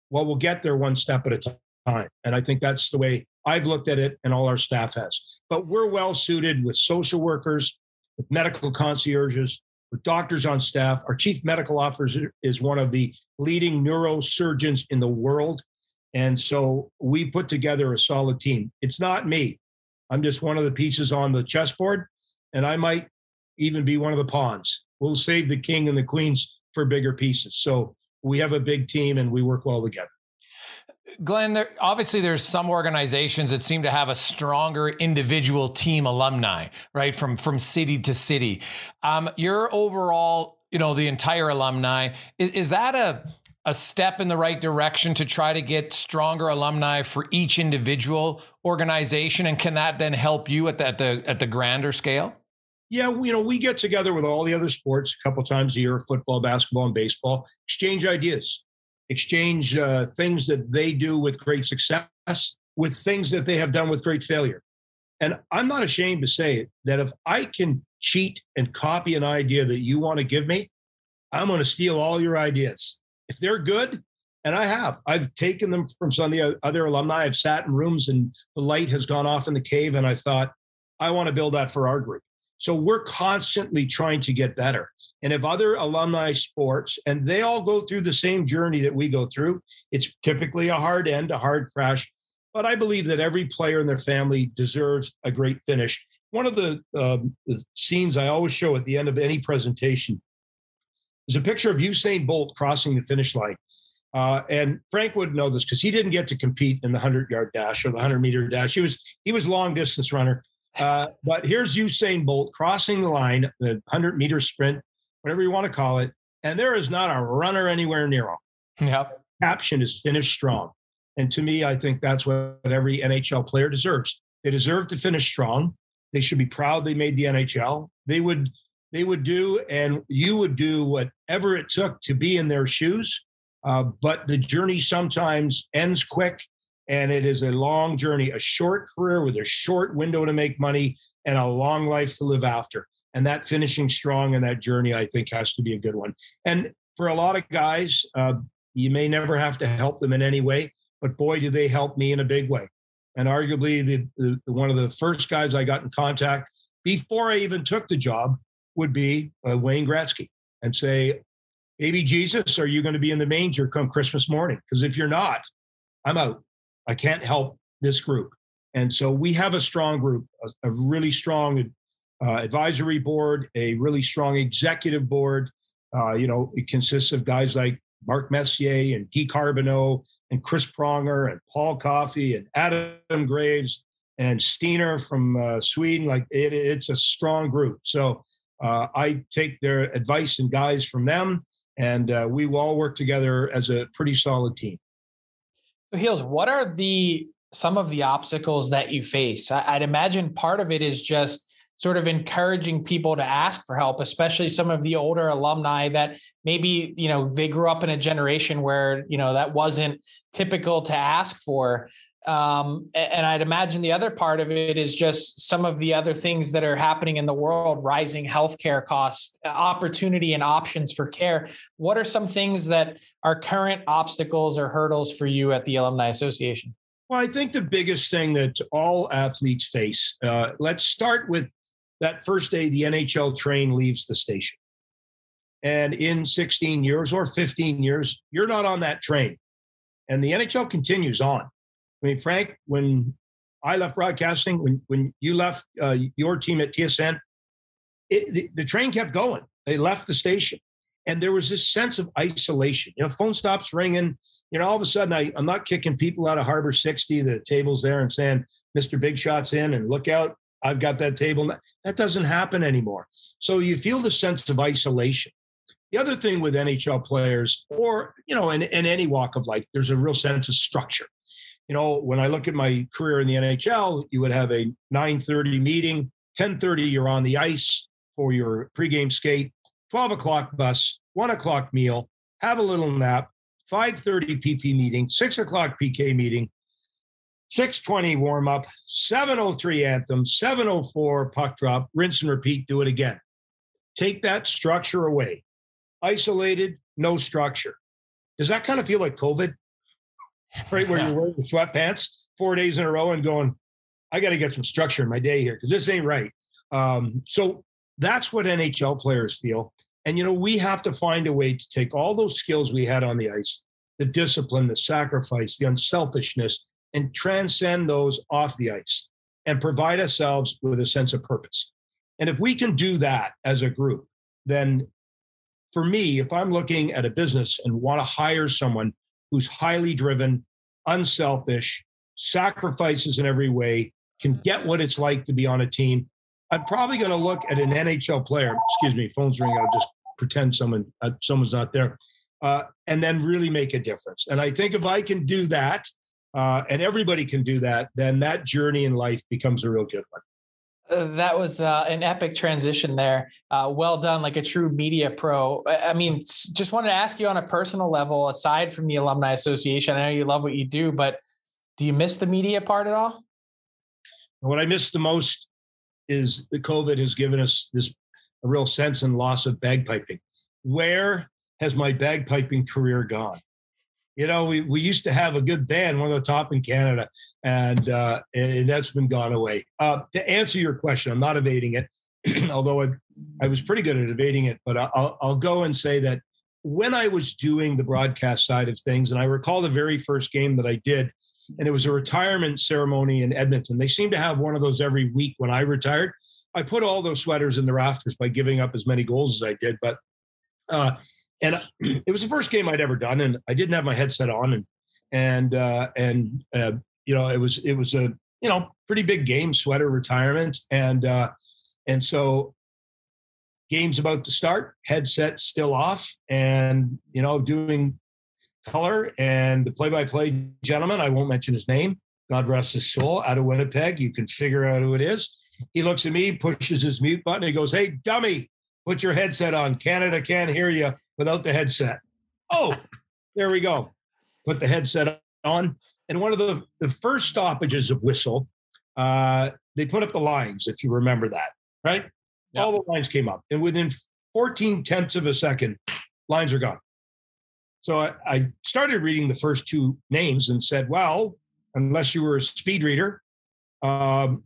Well, we'll get there one step at a time. And I think that's the way I've looked at it and all our staff has. But we're well suited with social workers, with medical concierges, with doctors on staff. Our chief medical officer is one of the leading neurosurgeons in the world. And so we put together a solid team. It's not me. I'm just one of the pieces on the chessboard and I might even be one of the pawns. We'll save the king and the queens for bigger pieces. So we have a big team and we work well together. Glenn, there, obviously there's some organizations that seem to have a stronger individual team alumni, right? From from city to city. Um, your overall, you know, the entire alumni is, is that a a step in the right direction to try to get stronger alumni for each individual organization, and can that then help you at the, at the at the grander scale? Yeah, you know, we get together with all the other sports a couple times a year football, basketball, and baseball, exchange ideas, exchange uh, things that they do with great success with things that they have done with great failure. And I'm not ashamed to say it, that if I can cheat and copy an idea that you want to give me, I'm going to steal all your ideas. If they're good, and I have, I've taken them from some of the other alumni. I've sat in rooms and the light has gone off in the cave, and I thought, I want to build that for our group. So we're constantly trying to get better. And if other alumni sports, and they all go through the same journey that we go through, it's typically a hard end, a hard crash. But I believe that every player and their family deserves a great finish. One of the, um, the scenes I always show at the end of any presentation is a picture of Usain Bolt crossing the finish line. Uh, and Frank would know this because he didn't get to compete in the 100 yard dash or the 100 meter dash. He was he was long distance runner. Uh, but here's Usain Bolt crossing the line, the 100 meter sprint, whatever you want to call it, and there is not a runner anywhere near him. Yep. Caption is finish strong. And to me, I think that's what every NHL player deserves. They deserve to finish strong. They should be proud they made the NHL. They would they would do and you would do whatever it took to be in their shoes. Uh, but the journey sometimes ends quick and it is a long journey, a short career with a short window to make money and a long life to live after. And that finishing strong in that journey, I think, has to be a good one. And for a lot of guys, uh, you may never have to help them in any way, but boy, do they help me in a big way. And arguably, the, the one of the first guys I got in contact before I even took the job would be uh, Wayne Gretzky and say, Baby Jesus, are you going to be in the manger come Christmas morning? Because if you're not, I'm out. I can't help this group. And so we have a strong group, a, a really strong uh, advisory board, a really strong executive board. Uh, you know, it consists of guys like Mark Messier and Guy Carbonneau and Chris Pronger and Paul Coffey and Adam Graves and Steiner from uh, Sweden. Like it, it's a strong group. So uh, I take their advice and guys from them, and uh, we all work together as a pretty solid team. So, Heels, what are the some of the obstacles that you face? I, I'd imagine part of it is just sort of encouraging people to ask for help, especially some of the older alumni that maybe, you know, they grew up in a generation where, you know, that wasn't typical to ask for. Um, and I'd imagine the other part of it is just some of the other things that are happening in the world, rising healthcare costs, opportunity and options for care. What are some things that are current obstacles or hurdles for you at the Alumni Association? Well, I think the biggest thing that all athletes face, uh, let's start with that first day the NHL train leaves the station. And in 16 years or 15 years, you're not on that train. And the NHL continues on. I mean, Frank, when I left broadcasting, when, when you left uh, your team at TSN, it, the, the train kept going. They left the station. And there was this sense of isolation. You know, phone stops ringing. You know, all of a sudden, I, I'm not kicking people out of Harbor 60, the tables there, and saying, Mr. Big Shot's in and look out. I've got that table. That doesn't happen anymore. So you feel the sense of isolation. The other thing with NHL players, or you know, in, in any walk of life, there's a real sense of structure. You know, when I look at my career in the NHL, you would have a 9:30 meeting, 10:30 you're on the ice for your pregame skate, 12 o'clock bus, one o'clock meal, have a little nap, 5:30 PP meeting, six o'clock PK meeting, 620 warm up, 703 anthem, 704 puck drop, rinse and repeat, do it again. Take that structure away. Isolated, no structure. Does that kind of feel like COVID? Right where yeah. you're wearing sweatpants four days in a row and going, I got to get some structure in my day here because this ain't right. Um, so that's what NHL players feel. And, you know, we have to find a way to take all those skills we had on the ice the discipline, the sacrifice, the unselfishness, and transcend those off the ice and provide ourselves with a sense of purpose. And if we can do that as a group, then for me, if I'm looking at a business and want to hire someone who's highly driven, unselfish, sacrifices in every way, can get what it's like to be on a team, I'm probably going to look at an NHL player. Excuse me, phone's ringing. I'll just pretend someone uh, someone's not there, uh, and then really make a difference. And I think if I can do that, uh, and everybody can do that, then that journey in life becomes a real good one. Uh, that was uh, an epic transition there. Uh, well done, like a true media pro. I mean, just wanted to ask you on a personal level, aside from the Alumni Association, I know you love what you do, but do you miss the media part at all? What I miss the most is the COVID has given us this a real sense and loss of bagpiping. Where has my bagpiping career gone? You know, we, we used to have a good band, one of the top in Canada, and, uh, and that's been gone away. Uh, to answer your question, I'm not evading it, although I, I was pretty good at evading it, but I'll, I'll go and say that when I was doing the broadcast side of things, and I recall the very first game that I did, and it was a retirement ceremony in Edmonton. They seem to have one of those every week when I retired. I put all those sweaters in the rafters by giving up as many goals as I did, but uh, and it was the first game I'd ever done, and I didn't have my headset on, and and uh, and uh, you know it was it was a you know pretty big game, sweater retirement, and uh, and so game's about to start, headset still off, and you know doing color and the play-by-play gentleman, I won't mention his name, God rest his soul, out of Winnipeg. You can figure out who it is. He looks at me, pushes his mute button, and he goes, "Hey, dummy, put your headset on. Canada can't hear you without the headset." Oh, there we go. Put the headset on. And one of the, the first stoppages of whistle, uh, they put up the lines, if you remember that, right? Yep. All the lines came up. And within 14 tenths of a second, lines are gone. So I, I, started reading the first two names and said, well, unless you were a speed reader, um,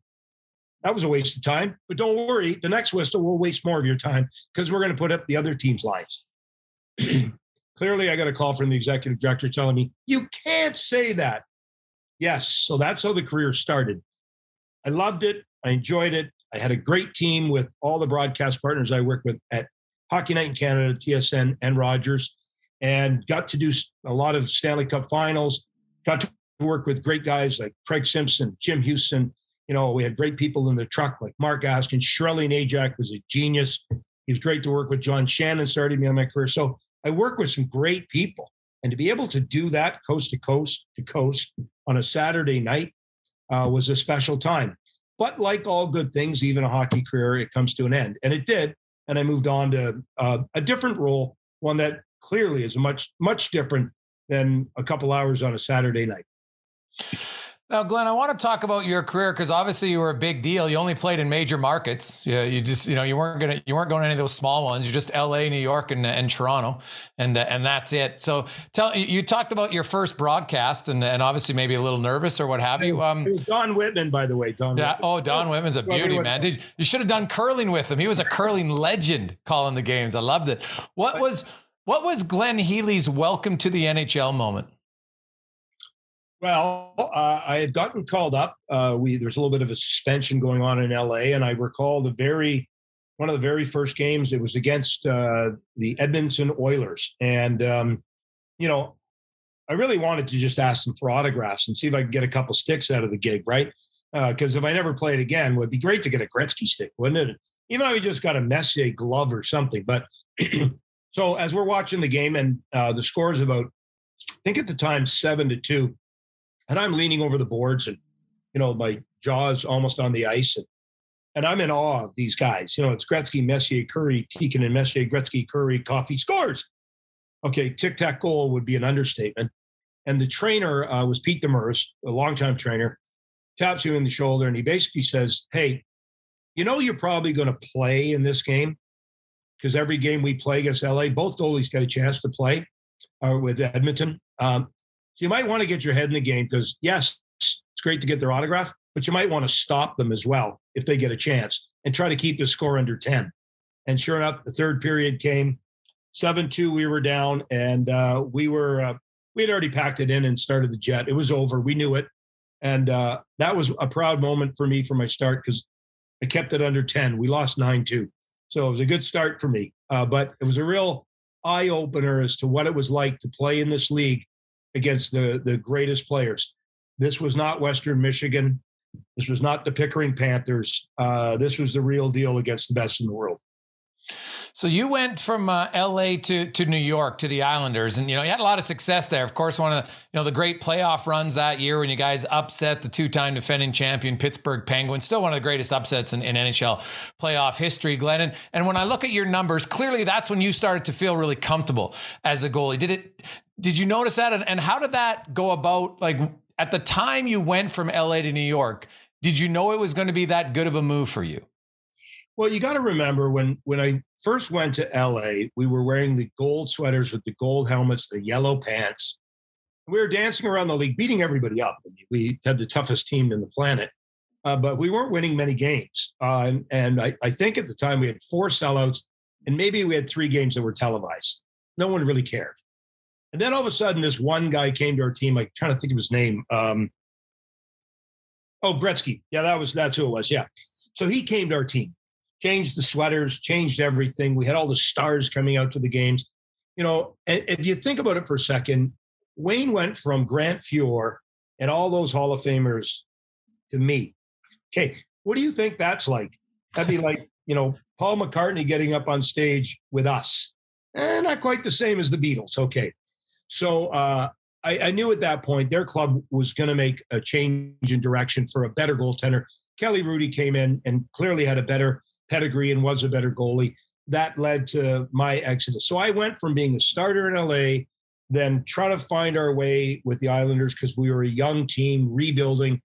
that was a waste of time. But don't worry, the next whistle will waste more of your time because we're going to put up the other team's lines. Clearly, I got a call from the executive director telling me, you can't say that. Yes. So that's how the career started. I loved it. I enjoyed it. I had a great team with all the broadcast partners I worked with at Hockey Night in Canada, TSN, and Rogers and got to do a lot of Stanley Cup finals. Got to work with great guys like Craig Simpson, Jim Houston. You know, we had great people in the truck like Mark Askin. Sherali Najak was a genius. He was great to work with. John Shannon started me on my career. So I work with some great people. And to be able to do that coast to coast to coast on a Saturday night uh, was a special time. But like all good things, even a hockey career, it comes to an end. And it did. And I moved on to uh, a different role, one that clearly is much much different than a couple hours on a Saturday night. Now, Glenn, I want to talk about your career because obviously you were a big deal. You only played in major markets. Yeah, you just, you know, you weren't gonna, you weren't going to any of those small ones. You're just L.A., New York, and, and Toronto, and and that's it. So, tell you talked about your first broadcast, and, and obviously maybe a little nervous or what have you. Um, Don Whitman, by the way, Don. Yeah. Whitman. Oh, Don Whitman's a beauty, man. Did, you should have done curling with him. He was a curling legend calling the games. I loved it. What was what was Glenn Healy's welcome to the NHL moment? Well, uh, I had gotten called up. Uh, we there's a little bit of a suspension going on in LA, and I recall the very one of the very first games. It was against uh, the Edmonton Oilers, and um, you know, I really wanted to just ask them for autographs and see if I could get a couple sticks out of the gig, right? Because uh, if I never played again, it would be great to get a Gretzky stick, wouldn't it? Even if I just got a Messier glove or something. But So as we're watching the game, and uh, the score is about, I think at the time seven to two, and I'm leaning over the boards, and you know my jaw's almost on the ice, and and I'm in awe of these guys. You know, it's Gretzky, Messier, Kurri, and Messier, Gretzky, Kurri, Coffey scores. Okay, tic tac goal would be an understatement. And the trainer uh, was Pete Demers, a longtime trainer, taps him in the shoulder, and he basically says, "Hey, you know you're probably going to play in this game because every game we play against LA, both goalies get a chance to play uh, with Edmonton. Um, so you might want to get your head in the game because, yes, it's great to get their autograph, but you might want to stop them as well if they get a chance and try to keep the score under 10. And sure enough, the third period came 7 2, we were down, and uh, we were, uh, we had already packed it in and started the jet. It was over. We knew it. And uh, that was a proud moment for me for my start because I kept it under 10. We lost 9 2. So it was a good start for me. Uh, but it was a real eye opener as to what it was like to play in this league against the, the greatest players. This was not Western Michigan. This was not the Pickering Panthers. Uh, this was the real deal against the best in the world. So you went from uh, L.A. to to New York to the Islanders, and you know you had a lot of success there. Of course, one of the, you know the great playoff runs that year when you guys upset the two time defending champion Pittsburgh Penguins, still one of the greatest upsets in, in NHL playoff history, Glennon. And when I look at your numbers, clearly that's when you started to feel really comfortable as a goalie. Did it? Did you notice that? And, and how did that go about? Like at the time you went from L.A. to New York, did you know it was going to be that good of a move for you? Well, you got to remember when when I first went to LA, we were wearing the gold sweaters with the gold helmets, the yellow pants. We were dancing around the league, beating everybody up. We had the toughest team in the planet, uh, but we weren't winning many games. Uh, and, and I, I think at the time we had four sellouts, and maybe we had three games that were televised. No one really cared. And then all of a sudden, this one guy came to our team. I'm trying to think of his name. Um, oh, Gretzky. Yeah, that was that's who it was. Yeah. So he came to our team changed the sweaters, changed everything. We had all the stars coming out to the games. you know, and if you think about it for a second, Wayne went from Grant Fuhr and all those Hall of Famers to me. Okay, what do you think that's like? That'd be like, you know, Paul McCartney getting up on stage with us. Eh, not quite the same as the Beatles. Okay. So uh, I, I knew at that point their club was going to make a change in direction for a better goaltender. Kelly Hrudey came in and clearly had a better pedigree and was a better goalie. That led to my exodus. So I went from being a starter in LA, then trying to find our way with the Islanders because we were a young team rebuilding.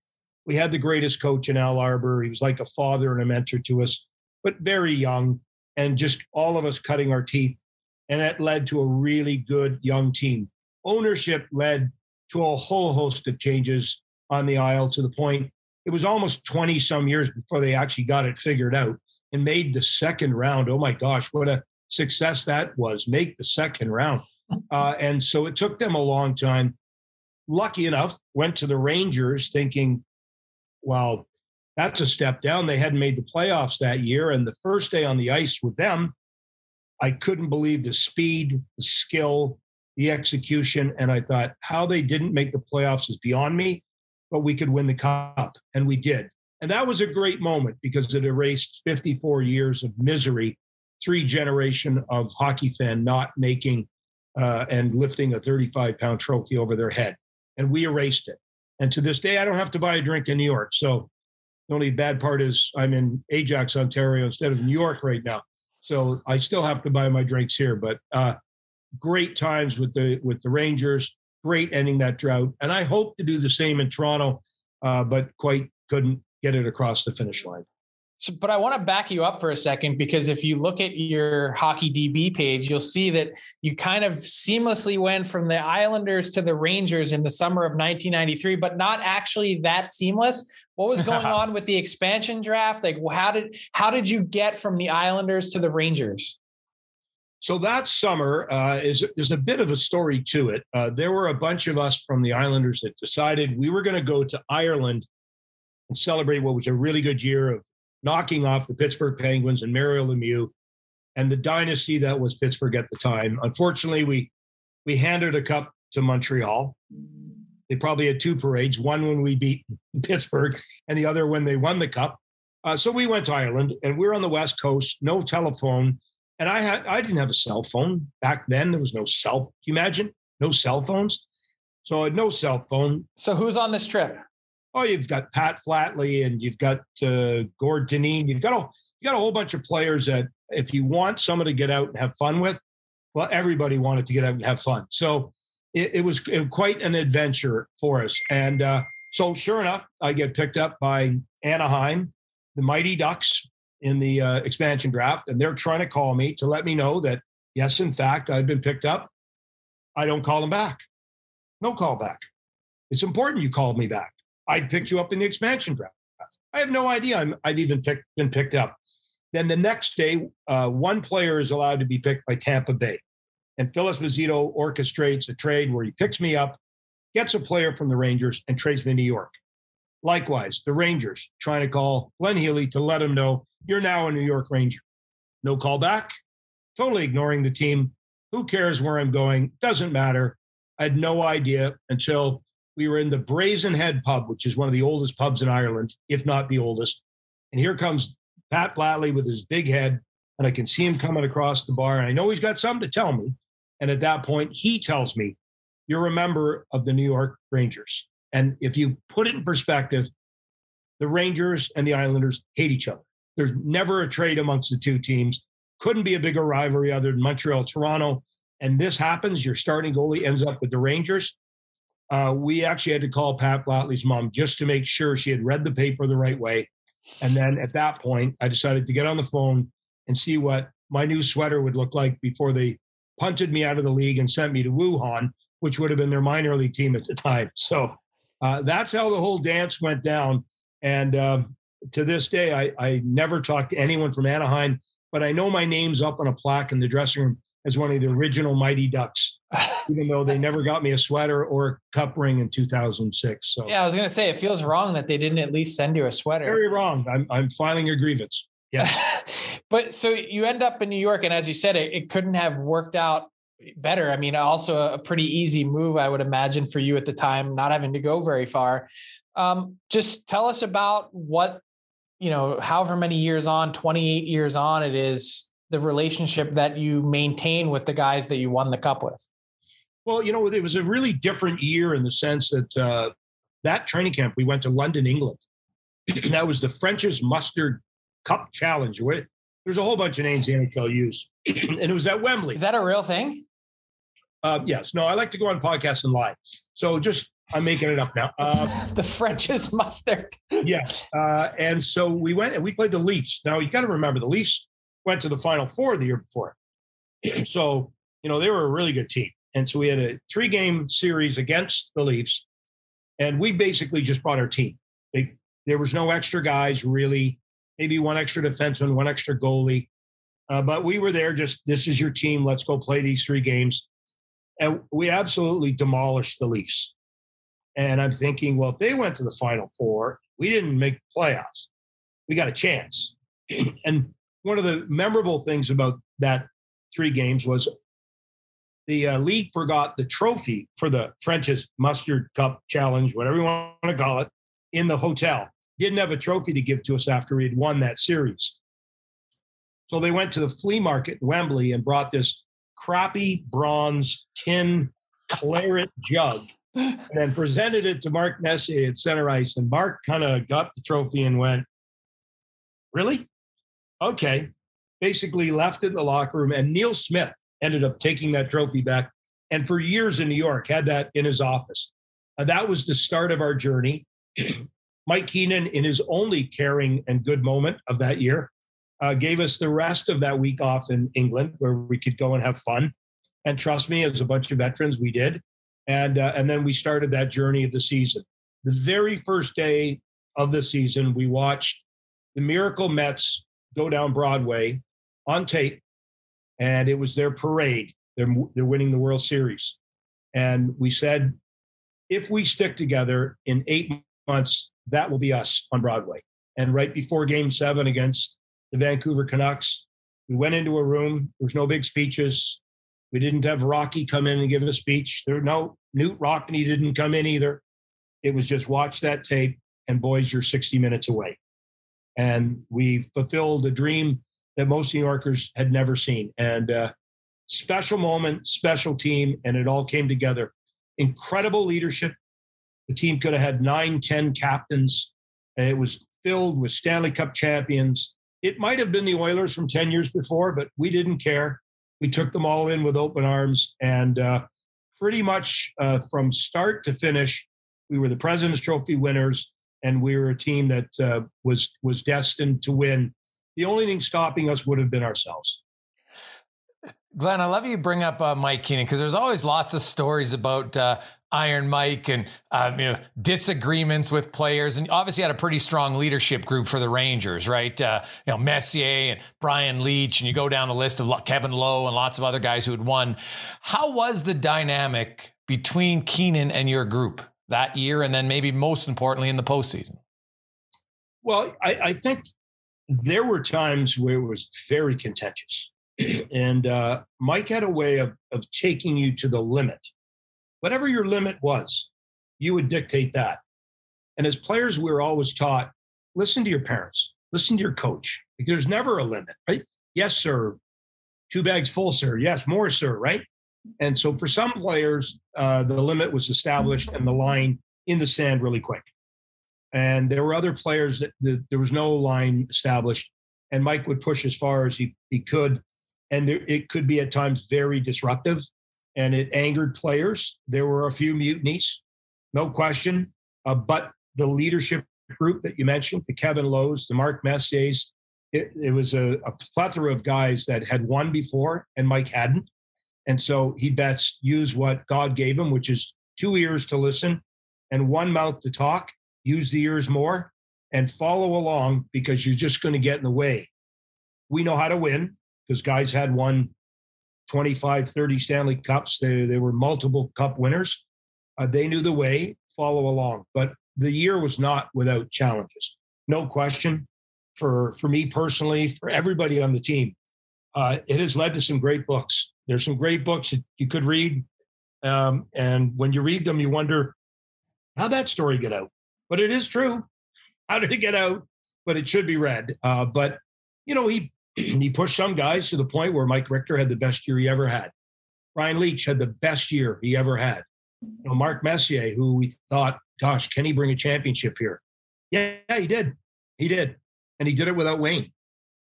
We had the greatest coach in Al Arbour. He was like a father and a mentor to us, but very young and just all of us cutting our teeth. And that led to a really good young team ownership led to a whole host of changes on the aisle to the point it was almost 20 some years before they actually got it figured out and made the second round. Oh my gosh, what a success that was! Make the second round. Uh, and so it took them a long time. Lucky enough, went to the Rangers thinking, well, that's a step down. They hadn't made the playoffs that year. And the first day on the ice with them, I couldn't believe the speed, the skill, the execution. And I thought, how they didn't make the playoffs is beyond me, but we could win the cup. And we did. And that was a great moment because it erased 54 years of misery, three generation of hockey fan not making uh, and lifting a 35 pound trophy over their head. And we erased it. And to this day, I don't have to buy a drink in New York. So the only bad part is I'm in Ajax, Ontario instead of New York right now. So I still have to buy my drinks here. But uh, great times with the with the Rangers. Great ending that drought, and I hope to do the same in Toronto, uh, but quite couldn't get it across the finish line. So, but I want to back you up for a second because if you look at your hockey DB page, you'll see that you kind of seamlessly went from the Islanders to the Rangers in the summer of 1993, but not actually that seamless. What was going on with the expansion draft? Like, how did how did you get from the Islanders to the Rangers? So that summer uh, is there's a bit of a story to it. Uh, there were a bunch of us from the Islanders that decided we were going to go to Ireland and celebrate what was a really good year of knocking off the Pittsburgh Penguins and Mario Lemieux and the dynasty that was Pittsburgh at the time. Unfortunately, we we handed a cup to Montreal. They probably had two parades: one when we beat Pittsburgh, and the other when they won the cup. Uh, so we went to Ireland, and we we're on the West Coast, no telephone and I had I didn't have a cell phone back then. There was no cell. You imagine? No cell phones. So I had no cell phone. So who's on this trip? Oh, you've got Pat Flatley and you've got uh, Gord Dineen. You've got a you got a whole bunch of players that if you want someone to get out and have fun with, well, everybody wanted to get out and have fun. So it, it was quite an adventure for us. And uh, so sure enough, I get picked up by Anaheim, the Mighty Ducks, in the uh, expansion draft, and they're trying to call me to let me know that yes, in fact, I've been picked up. I don't call them back. No call back. It's important you called me back. I picked you up in the expansion draft. I have no idea I'm, I've even picked, been picked up. Then the next day, uh, one player is allowed to be picked by Tampa Bay. And Phil Esposito orchestrates a trade where he picks me up, gets a player from the Rangers, and trades me to New York. Likewise, the Rangers trying to call Glenn Healy to let him know you're now a New York Ranger. No call back, totally ignoring the team. Who cares where I'm going? Doesn't matter. I had no idea until we were in the Brazen Head pub, which is one of the oldest pubs in Ireland, if not the oldest. And here comes Pat Flatley with his big head, and I can see him coming across the bar. And I know he's got something to tell me. And at that point, he tells me, You're a member of the New York Rangers. And if you put it in perspective, the Rangers and the Islanders hate each other. There's never a trade amongst the two teams. Couldn't be a bigger rivalry other than Montreal, Toronto. And this happens. Your starting goalie ends up with the Rangers. Uh, we actually had to call Pat Flatley's mom just to make sure she had read the paper the right way. And then at that point, I decided to get on the phone and see what my new sweater would look like before they punted me out of the league and sent me to Wuhan, which would have been their minor league team at the time. So uh, that's how the whole dance went down. And um, to this day, I, I never talked to anyone from Anaheim, but I know my name's up on a plaque in the dressing room as one of the original Mighty Ducks, even though they never got me a sweater or a cup ring in 2006. So yeah, I was going to say it feels wrong that they didn't at least send you a sweater. Very wrong. I'm I'm filing a grievance. Yeah. but so you end up in New York, and as you said, it, it couldn't have worked out better. I mean, also a pretty easy move, I would imagine, for you at the time, not having to go very far. Um, just tell us about what, you know, however many years on, 28 years on, it is the relationship that you maintain with the guys that you won the cup with. Well, you know, it was a really different year in the sense that uh, that training camp, we went to London, England. that was the French's Mustard Cup Challenge. There's a whole bunch of names the NHL used, and it was at Wembley. Is that a real thing? Uh, yes. No, I like to go on podcasts and lie. So just I'm making it up now. Uh, the French's mustard. yes. Uh, and so we went and we played the Leafs. Now you got to remember the Leafs went to the Final Four the year before. so you know they were a really good team, and so we had a three game series against the Leafs, and we basically just brought our team. They, there was no extra guys really. Maybe one extra defenseman, one extra goalie. Uh, but we were there just this is your team. Let's go play these three games. And we absolutely demolished the Leafs. And I'm thinking, well, if they went to the Final Four, we didn't make the playoffs. We got a chance. and one of the memorable things about that three games was the uh, league forgot the trophy for the French's Mustard Cup Challenge, whatever you want to call it, in the hotel. Didn't have a trophy to give to us after we had won that series. So they went to the flea market in Wembley and brought this crappy bronze tin claret jug and then presented it to Mark Messier at center ice. And Mark kind of got the trophy and went, Really? Okay. Basically left it in the locker room. And Neil Smith ended up taking that trophy back. And for years in New York, had that in his office. Uh, that was the start of our journey. Mike Keenan, in his only caring and good moment of that year, uh, gave us the rest of that week off in England where we could go and have fun. And trust me, as a bunch of veterans, we did. And, uh, and then we started that journey of the season. The very first day of the season, we watched the Miracle Mets go down Broadway on tape, and it was their parade. They're, they're winning the World Series. And we said, if we stick together in eight months, that will be us on Broadway. And right before game seven against the Vancouver Canucks. We went into a room. There was no big speeches. We didn't have Rocky come in and give a speech. There no Knute Rockne didn't come in either. It was just watch that tape and boys, you're 60 minutes away. And we fulfilled a dream that most New Yorkers had never seen. And uh, special moment, special team, and it all came together. Incredible leadership. The team could have had nine, ten captains. It was filled with Stanley Cup champions it might have been the Oilers from 10 years before, but we didn't care. We took them all in with open arms. And uh, pretty much uh, from start to finish, we were the President's Trophy winners, and we were a team that uh, was was destined to win. The only thing stopping us would have been ourselves. Glenn, I love you bring up uh, Mike Keenan because there's always lots of stories about uh, Iron Mike and um, you know disagreements with players, and obviously had a pretty strong leadership group for the Rangers, right? Uh, you know Messier and Brian Leetch, and you go down the list of Kevin Lowe and lots of other guys who had won. How was the dynamic between Keenan and your group that year, and then maybe most importantly in the postseason? Well, I, I think there were times where it was very contentious, and uh, Mike had a way of of taking you to the limit whatever your limit was, you would dictate that. And as players, we were always taught listen to your parents, listen to your coach. Like, there's never a limit, right? Yes, sir. Two bags full, sir. Yes, more, sir, right? And so for some players, uh, the limit was established and the line in the sand really quick. And there were other players that the, there was no line established, and Mike would push as far as he, he could. And there, it could be at times very disruptive and it angered players. There were a few mutinies, no question. Uh, but the leadership group that you mentioned, the Kevin Lowe's, the Mark Messiers, it, it was a, a, plethora of guys that had won before and Mike hadn't. And so he best use what God gave him, which is two ears to listen and one mouth to talk. Use the ears more and follow along because you're just going to get in the way. We know how to win because guys had won 25, 30 Stanley Cups. They, they were multiple cup winners. Uh, they knew the way, follow along. But the year was not without challenges, no question. For, for me personally, for everybody on the team, uh, it has led to some great books. There's some great books that you could read. Um, and when you read them, you wonder how that story get out. But it is true. How did it get out? But it should be read. Uh, but you know, he he pushed some guys to the point where Mike Richter had the best year he ever had. Brian Leetch had the best year he ever had. You know, Mark Messier, who we thought, gosh, can he bring a championship here? Yeah, he did. He did. And he did it without Wayne.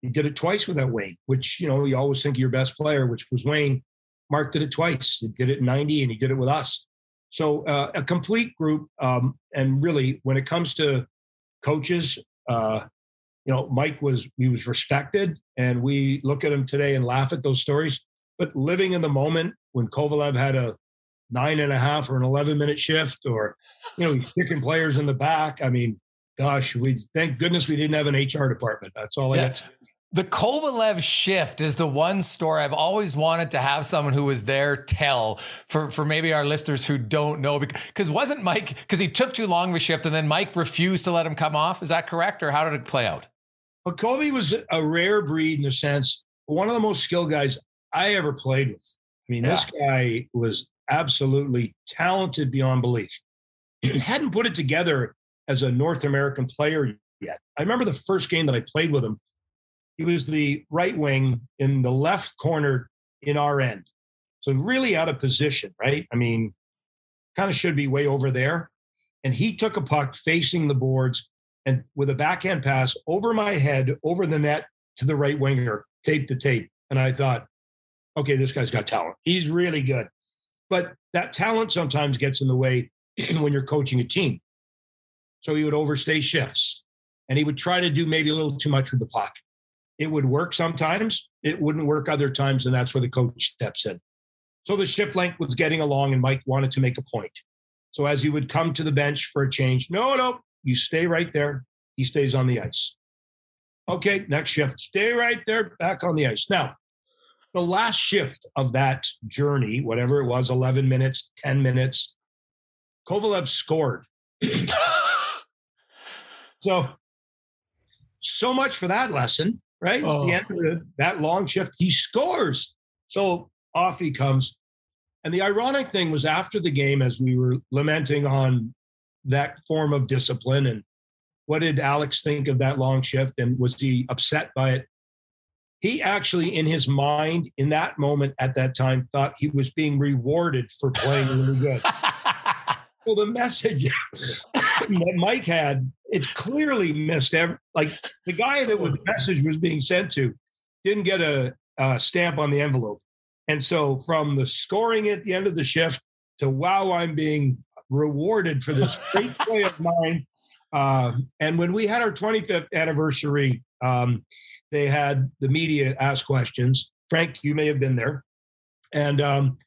He did it twice without Wayne, which, you know, you always think of your best player, which was Wayne. Mark did it twice. He did it in 90 and he did it with us. So uh, a complete group. Um, and really, when it comes to coaches, uh, you know, Mike was he was respected, and we look at him today and laugh at those stories. But living in the moment when Kovalev had a nine and a half or an eleven minute shift, or you know, he's kicking players in the back. I mean, gosh, we thank goodness we didn't have an HR department. That's all I yeah. got. The Kovalev shift is the one story I've always wanted to have someone who was there tell for, for maybe our listeners who don't know. Because wasn't Mike, because he took too long of a shift and then Mike refused to let him come off? Is that correct? Or how did it play out? Well, Kobe was a rare breed in the sense, one of the most skilled guys I ever played with. I mean, yeah. this guy was absolutely talented beyond belief. He hadn't put it together as a North American player yet. I remember the first game that I played with him. He was the right wing in the left corner in our end. So really out of position, right? I mean, kind of should be way over there. And he took a puck facing the boards and with a backhand pass over my head, over the net to the right winger, tape to tape. And I thought, okay, this guy's got talent. He's really good. But that talent sometimes gets in the way when you're coaching a team. So he would overstay shifts and he would try to do maybe a little too much with the puck. It would work sometimes, it wouldn't work other times. And that's where the coach steps in. So the shift length was getting along and Mike wanted to make a point. So as he would come to the bench for a change, no, no, you stay right there. He stays on the ice. Okay, next shift. Stay right there, back on the ice. Now, the last shift of that journey, whatever it was 11 minutes, 10 minutes, Kovalev scored. so, so much for that lesson, right? Oh. The end of the, that long shift, he scores. So off he comes. And the ironic thing was after the game, as we were lamenting on that form of discipline and what did Alex think of that long shift and was he upset by it? He actually, in his mind, in that moment at that time, thought he was being rewarded for playing really good. well, the message that Mike had, it clearly missed every, like the guy that was, the message was being sent to didn't get a, a stamp on the envelope. And so from the scoring at the end of the shift to wow, I'm being rewarded for this great play of mine. Uh, and when we had our 25th anniversary, um, they had the media ask questions. Frank, you may have been there. And um,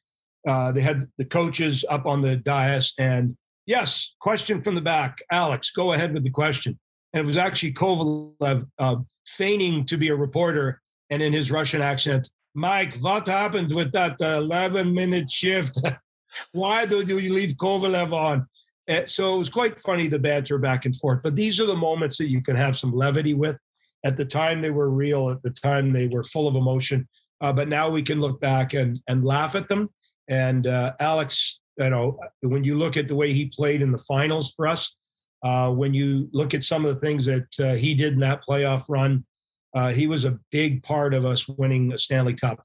uh, they had the coaches up on the dais. And yes, question from the back. Alex, go ahead with the question. And it was actually Kovalev uh, feigning to be a reporter. And in his Russian accent, Mike, what happened with that 11 minute shift? Why do you leave Kovalev on? And so it was quite funny, the banter back and forth. But these are the moments that you can have some levity with. At the time, they were real. At the time, they were full of emotion. Uh, but now we can look back and, and laugh at them. And uh, Alex, you know, when you look at the way he played in the finals for us, uh, when you look at some of the things that uh, he did in that playoff run, uh, he was a big part of us winning a Stanley Cup.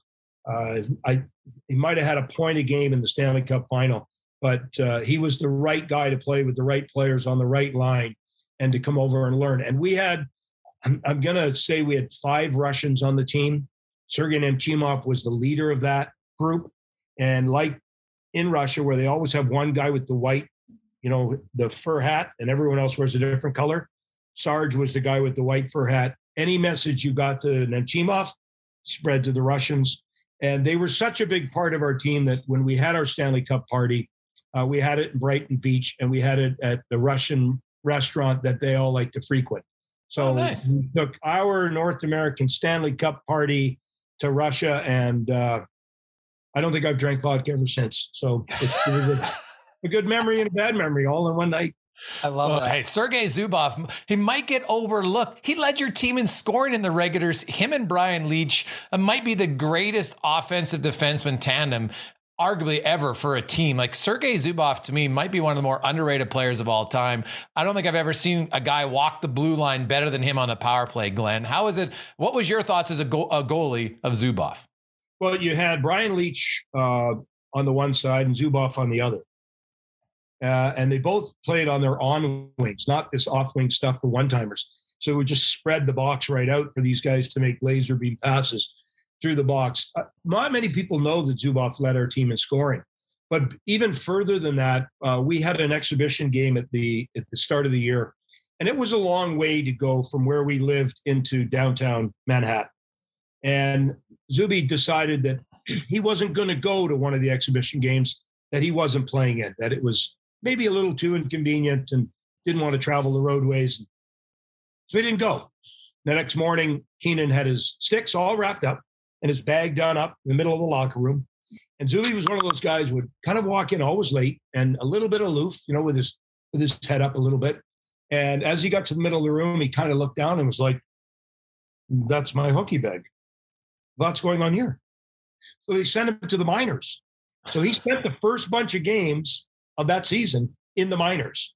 Uh, I he might have had a point a game in the Stanley Cup final, but uh, he was the right guy to play with the right players on the right line and to come over and learn. And we had, I'm, I'm going to say we had five Russians on the team. Sergei Nemchinov was the leader of that group. And like in Russia, where they always have one guy with the white, you know, the fur hat, and everyone else wears a different color, Sarge was the guy with the white fur hat. Any message you got to Nemchinov spread to the Russians and they were such a big part of our team that when we had our Stanley Cup party, uh, we had it in Brighton Beach and we had it at the Russian restaurant that they all like to frequent. So oh, nice. we took our North American Stanley Cup party to Russia, and uh, I don't think I've drank vodka ever since. So it's a good, a good memory and a bad memory all in one night. I love well, that. Hey, Sergei Zubov, he might get overlooked. He led your team in scoring in the regulars. Him and Brian Leetch uh, might be the greatest offensive defenseman tandem arguably ever for a team. Like Sergei Zubov to me might be one of the more underrated players of all time. I don't think I've ever seen a guy walk the blue line better than him on the power play, Glenn. How is it? What was your thoughts as a, go- a goalie of Zubov? Well, you had Brian Leetch uh, on the one side and Zubov on the other. Uh, and they both played on their on wings, not this off wing stuff for one timers. So it would just spread the box right out for these guys to make laser beam passes through the box. Uh, not many people know that Zubov led our team in scoring, but even further than that, uh, we had an exhibition game at the at the start of the year, and it was a long way to go from where we lived into downtown Manhattan. And Zuby decided that he wasn't going to go to one of the exhibition games that he wasn't playing in, that it was maybe a little too inconvenient and didn't want to travel the roadways. So he didn't go. The next morning, Keenan had his sticks all wrapped up and his bag done up in the middle of the locker room. And Zuby was one of those guys who would kind of walk in always late and a little bit aloof, you know, with his with his head up a little bit. And as he got to the middle of the room, he kind of looked down and was like, "That's my hooky bag. What's going on here?" So they sent him to the minors. So he spent the first bunch of games of that season in the minors.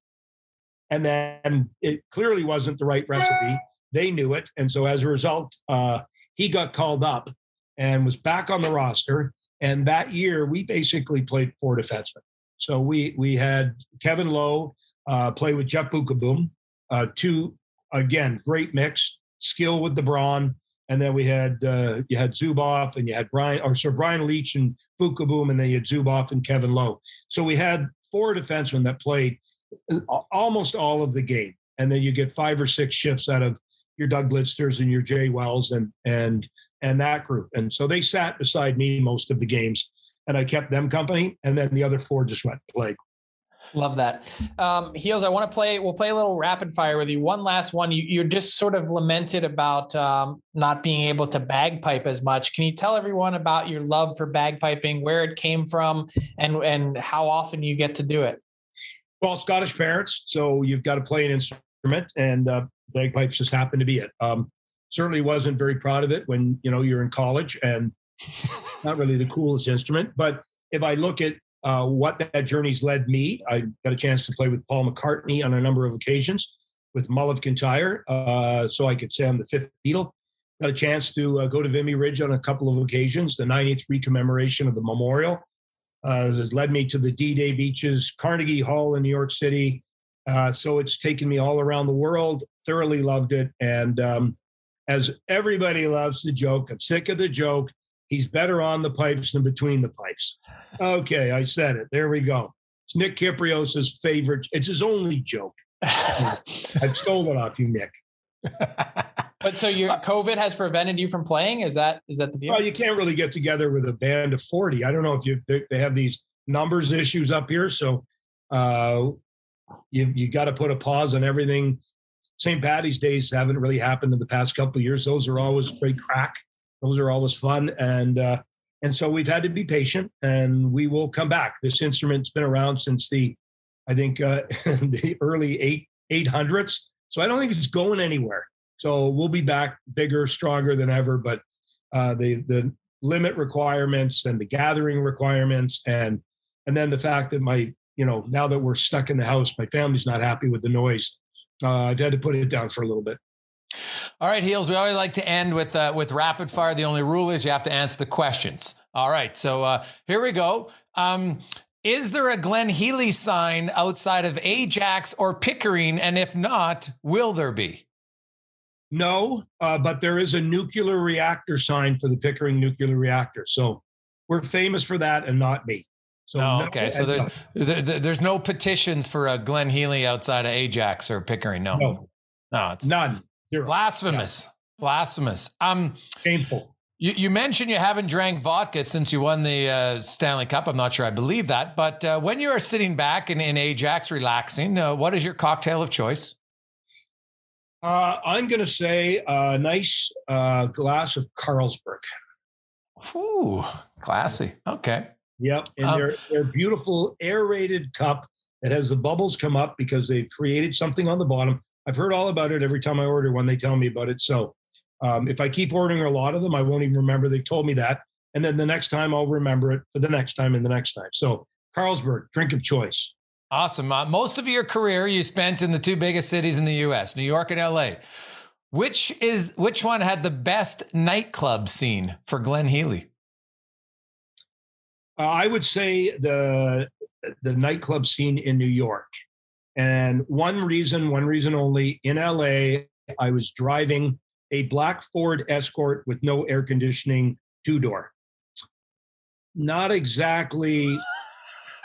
And then it clearly wasn't the right recipe. They knew it. And so as a result, uh, he got called up and was back on the roster. And that year, we basically played four defensemen. So we we had Kevin Lowe uh, play with Jeff Beukeboom, uh, two again great mix, skill with the brawn, and then we had uh, you had Zubov and you had Brian or so Brian Leetch and Beukeboom, and then you had Zubov and Kevin Lowe. So we had four defensemen that played almost all of the game, and then you get five or six shifts out of your Doug Lidsters and your Jay Wells and and and that group. And so they sat beside me most of the games, and I kept them company. And then the other four just went to play. Love that. Um, Heels, I want to play, we'll play a little rapid fire with you. One last one. You, you just sort of lamented about um, not being able to bagpipe as much. Can you tell everyone about your love for bagpiping, where it came from, and, and how often you get to do it? Well, Scottish parents, so you've got to play an instrument, and uh, bagpipes just happen to be it. Um, certainly wasn't very proud of it when you know you're in college and not really the coolest instrument. But if I look at uh, what that journey's led me, I got a chance to play with Paul McCartney on a number of occasions, with Mull of Kintyre, uh, so I could say I'm the fifth Beatle. Got a chance to uh, go to Vimy Ridge on a couple of occasions. The 93 commemoration of the memorial uh, has led me to the D-Day beaches, Carnegie Hall in New York City. Uh, so it's taken me all around the world. Thoroughly loved it, and um, as everybody loves the joke, I'm sick of the joke. He's better on the pipes than between the pipes. Okay, I said it. There we go. It's Nick Kypreos's favorite. It's his only joke. I've stolen off you, Nick. but so your COVID has prevented you from playing? Is that is that the deal? Well, you can't really get together with a band of 40. I don't know if you they, they have these numbers issues up here. So uh you you got to put a pause on everything. St. Patty's days haven't really happened in the past couple of years. Those are always great crack. Those are always fun. And uh and so we've had to be patient and we will come back. This instrument's been around since the I think uh the early eight eight hundreds. So I don't think it's going anywhere. So we'll be back bigger, stronger than ever. But uh, the the limit requirements and the gathering requirements and and then the fact that my you know now that we're stuck in the house, my family's not happy with the noise. Uh, I've had to put it down for a little bit. All right, heels. We always like to end with uh, with rapid fire. The only rule is you have to answer the questions. All right, so uh, here we go. Um, is there a Glenn Healy sign outside of Ajax or Pickering? And if not, will there be? No, uh, but there is a nuclear reactor sign for the Pickering nuclear reactor. So we're famous for that, and not me. So oh, okay. No, so there's there, there's no petitions for a Glenn Healy outside of Ajax or Pickering. No, no, no it's none. Zero. Blasphemous. Yeah. Blasphemous. Um, shameful. You, you, mentioned you haven't drank vodka since you won the uh, Stanley Cup. I'm not sure I believe that, but uh, when you are sitting back in, in Ajax relaxing, uh, what is your cocktail of choice? Uh, I'm going to say a nice uh, glass of Carlsberg. Ooh, classy. Okay. Yep, and um, their their beautiful aerated cup that has the bubbles come up because they've created something on the bottom. I've heard all about it every time I order one. They tell me about it. So um, if I keep ordering a lot of them, I won't even remember they told me that. And then the next time I'll remember it for the next time and the next time. So Carlsberg, drink of choice. Awesome. Uh, most of your career you spent in the two biggest cities in the U.S., New York and L.A. Which is which one had the best nightclub scene for Glenn Healy? Uh, I would say the the nightclub scene in New York, and one reason, one reason only. In LA, I was driving a black Ford Escort with no air conditioning, two door. Not exactly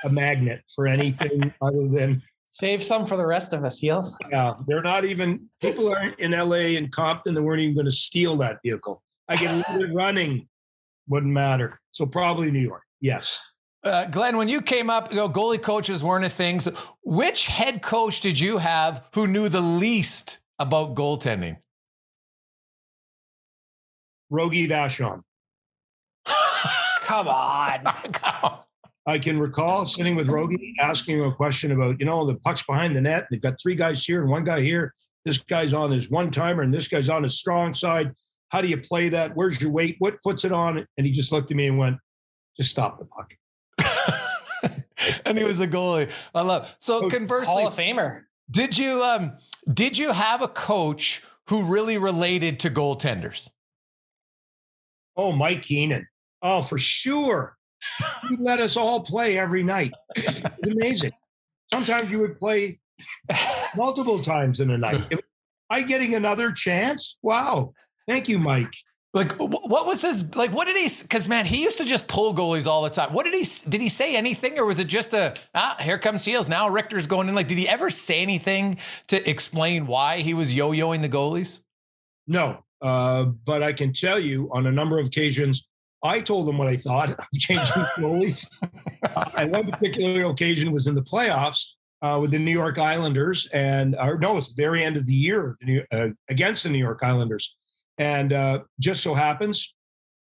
a magnet for anything other than Save some for the rest of us, heels. yeah. They're not even people aren't in LA and Compton they weren't even going to steal that vehicle. I get it running, wouldn't matter. So probably New York. Yes. Uh, Glenn, when you came up, you know, goalie coaches weren't a thing. So which head coach did you have who knew the least about goaltending? Rogie Vachon. Come on. I can recall sitting with Rogie asking him a question about, you know, the puck's behind the net. They've got three guys here and one guy here. This guy's on his one timer and this guy's on his strong side. How do you play that? Where's your weight? What foot's it on? And he just looked at me and went, just stop the puck. and he was a goalie. I love. So conversely, Hall of Famer. did you um did you have a coach who really related to goaltenders? Oh, Mike Keenan. Oh, for sure. He let us all play every night. It's amazing. Sometimes you would play multiple times in a night. I getting another chance? Wow. Thank you, Mike. Like, what was his like? What did he? Because man, he used to just pull goalies all the time. What did he? Did he say anything, or was it just a ah? Here comes Seals. Now Richter's going in. Like, did he ever say anything to explain why he was yo-yoing the goalies? No, uh, but I can tell you on a number of occasions, I told them what I thought of changing goalies. uh, and one particular occasion was in the playoffs uh, with the New York Islanders, and or no, it's the very end of the year uh, against the New York Islanders. And uh, just so happens,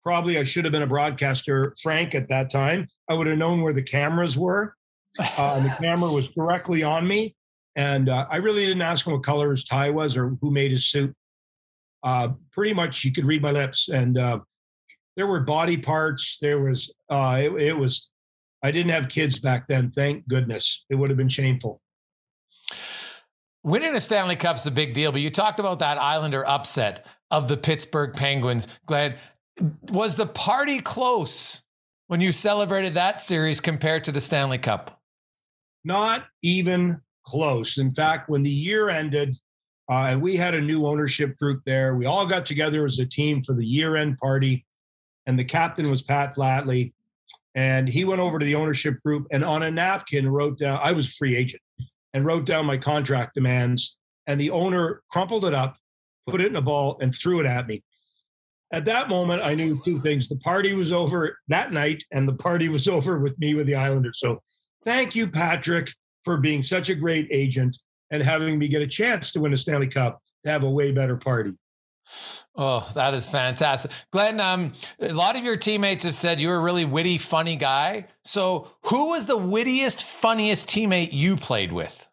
probably I should have been a broadcaster, Frank, at that time. I would have known where the cameras were. Uh, the camera was directly on me. And uh, I really didn't ask him what color his tie was or who made his suit. Uh, pretty much, you could read my lips. And uh, there were body parts. There was, uh, it, it was, I didn't have kids back then. Thank goodness. It would have been shameful. Winning a Stanley Cup's a big deal, but you talked about that Islander upset of the Pittsburgh Penguins. Glad was the party close when you celebrated that series compared to the Stanley Cup? Not even close. In fact, when the year ended, uh, and we had a new ownership group there, we all got together as a team for the year end party. And the captain was Pat Flatley. And he went over to the ownership group and on a napkin wrote down, I was free agent, and wrote down my contract demands. And the owner crumpled it up, put it in a ball, and threw it at me. At that moment, I knew two things. The party was over that night, and the party was over with me with the Islanders. So thank you, Patrick, for being such a great agent and having me get a chance to win a Stanley Cup to have a way better party. Oh, that is fantastic. Glenn, um, a lot of your teammates have said you're a really witty, funny guy. So, who was the wittiest, funniest teammate you played with?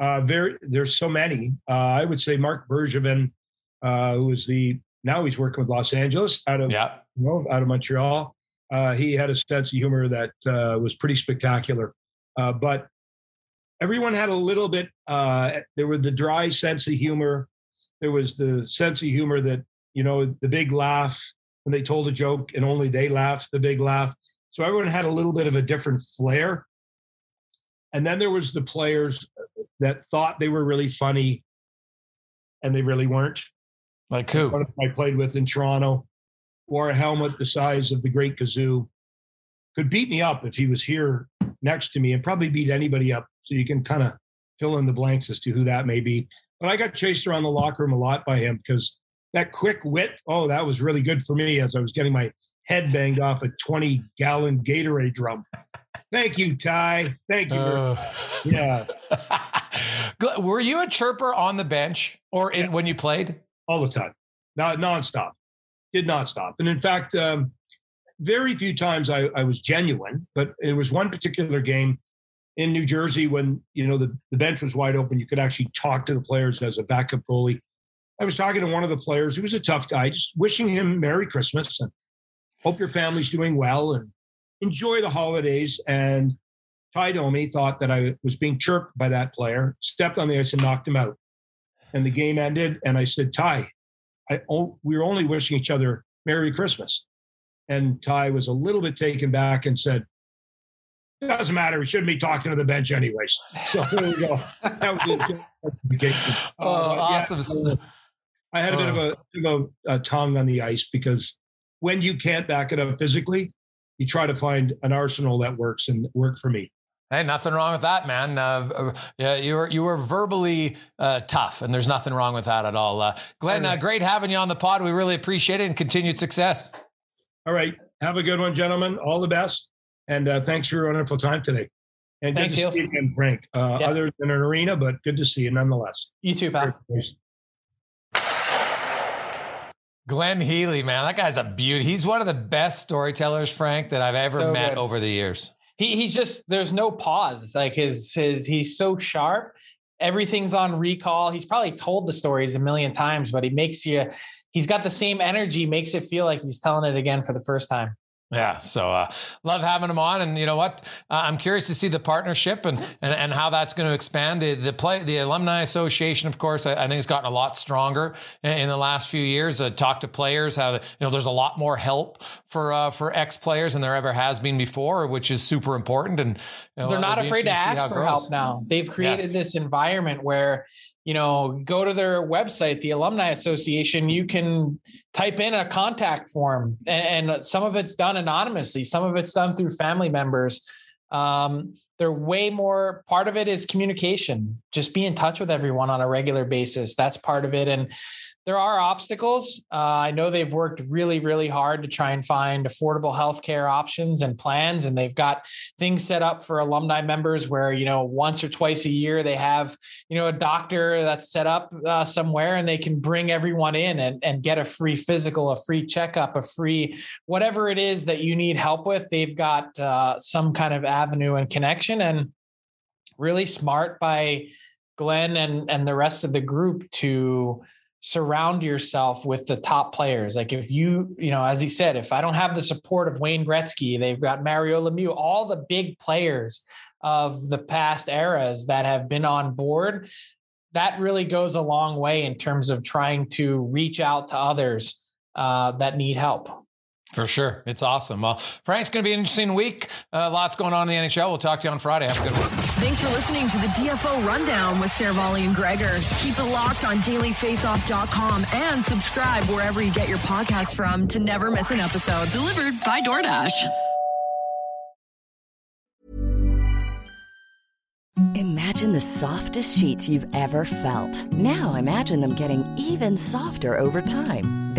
Uh, very, there's so many. Uh, I would say Marc Bergevin, uh, who was the now he's working with Los Angeles out of Yeah. you know, out of Montreal. Uh, he had a sense of humor that uh, was pretty spectacular. Uh, but everyone had a little bit. Uh, there were the dry sense of humor. There was the sense of humor that you know the big laugh when they told a joke and only they laughed. The big laugh. So everyone had a little bit of a different flair. And then there was the players that thought they were really funny, and they really weren't. Like who? One of them I played with in Toronto wore a helmet the size of the Great Kazoo. Could beat me up if he was here next to me, and probably beat anybody up. So you can kind of fill in the blanks as to who that may be. But I got chased around the locker room a lot by him because that quick wit. Oh, that was really good for me as I was getting my head banged off a 20 gallon Gatorade drum. Thank you, Ty. Thank you. Uh, yeah, Were you a chirper on the bench or in, when you played? all the time, not nonstop. Did not stop. And in fact, um, very few times I, I was genuine, but it was one particular game. in New Jersey when you know the, the bench was wide open, you could actually talk to the players as a backup goalie. I was talking to one of the players who was a tough guy, just wishing him Merry Christmas and hope your family's doing well and enjoy the holidays. And Ty Domi thought that I was being chirped by that player, stepped on the ice and knocked him out. And the game ended. And I said, Ty, I, oh, we were only wishing each other Merry Christmas. And Ty was a little bit taken back and said, it doesn't matter. We shouldn't be talking to the bench anyways. So there we go. That was oh, uh, awesome. Yeah, I had a bit of a, bit of a, a tongue on the ice because when you can't back it up physically, you try to find an arsenal that works and work for me. Hey, nothing wrong with that, man. Uh, uh, yeah, you were you were verbally uh, tough, and there's nothing wrong with that at all. Uh, Glenn, uh, great having you on the pod. We really appreciate it, and continued success. All right, have a good one, gentlemen. All the best, and uh, thanks for your wonderful time today. And Thanks, good to see you again, Frank. Yeah. Other than an arena, but good to see you nonetheless. You too, pal. Glenn Healy, man, that guy's a beauty. He's one of the best storytellers, Frank, that I've ever so met good. over the years. He, he's just there's no pause. Like his his he's so sharp. Everything's on recall. He's probably told the stories a million times, but he makes you. He's got the same energy, makes it feel like he's telling it again for the first time. Yeah, so uh, love having him on, and you know what? Uh, I'm curious to see the partnership and and, and how that's going to expand. The, the play, the alumni association, of course, I, I think has gotten a lot stronger in, in the last few years. Uh, talk to players, how you know there's a lot more help for uh, for ex players than there ever has been before, which is super important. And you know, they're not afraid to ask for help now. They've created yes. this environment where you know, go to their website, the Alumni Association. You can type in a contact form, and, and some of it's done anonymously, some of it's done through family members. Um, they're way more part of it is communication, just be in touch with everyone on a regular basis. That's part of it. And there are obstacles. Uh, I know they've worked really, really hard to try and find affordable healthcare options and plans, and they've got things set up for alumni members where you know once or twice a year they have you know a doctor that's set up uh, somewhere, and they can bring everyone in and, and get a free physical, a free checkup, a free whatever it is that you need help with. They've got uh, some kind of avenue and connection, and really smart by Glenn and and the rest of the group to surround yourself with the top players. Like if you, you know, as he said, if I don't have the support of Wayne Gretzky, they've got Mario Lemieux, all the big players of the past eras that have been on board. That really goes a long way in terms of trying to reach out to others uh, that need help. For sure. It's awesome. Well, Frank's going to be an interesting week. Uh, lots going on in the NHL. We'll talk to you on Friday. Have a good one. Thanks for listening to the DFO Rundown with Seravalli and Gregor. Keep it locked on dailyfaceoff.com and subscribe wherever you get your podcasts from to never miss an episode. Delivered by DoorDash. Imagine the softest sheets you've ever felt. Now imagine them getting even softer over time.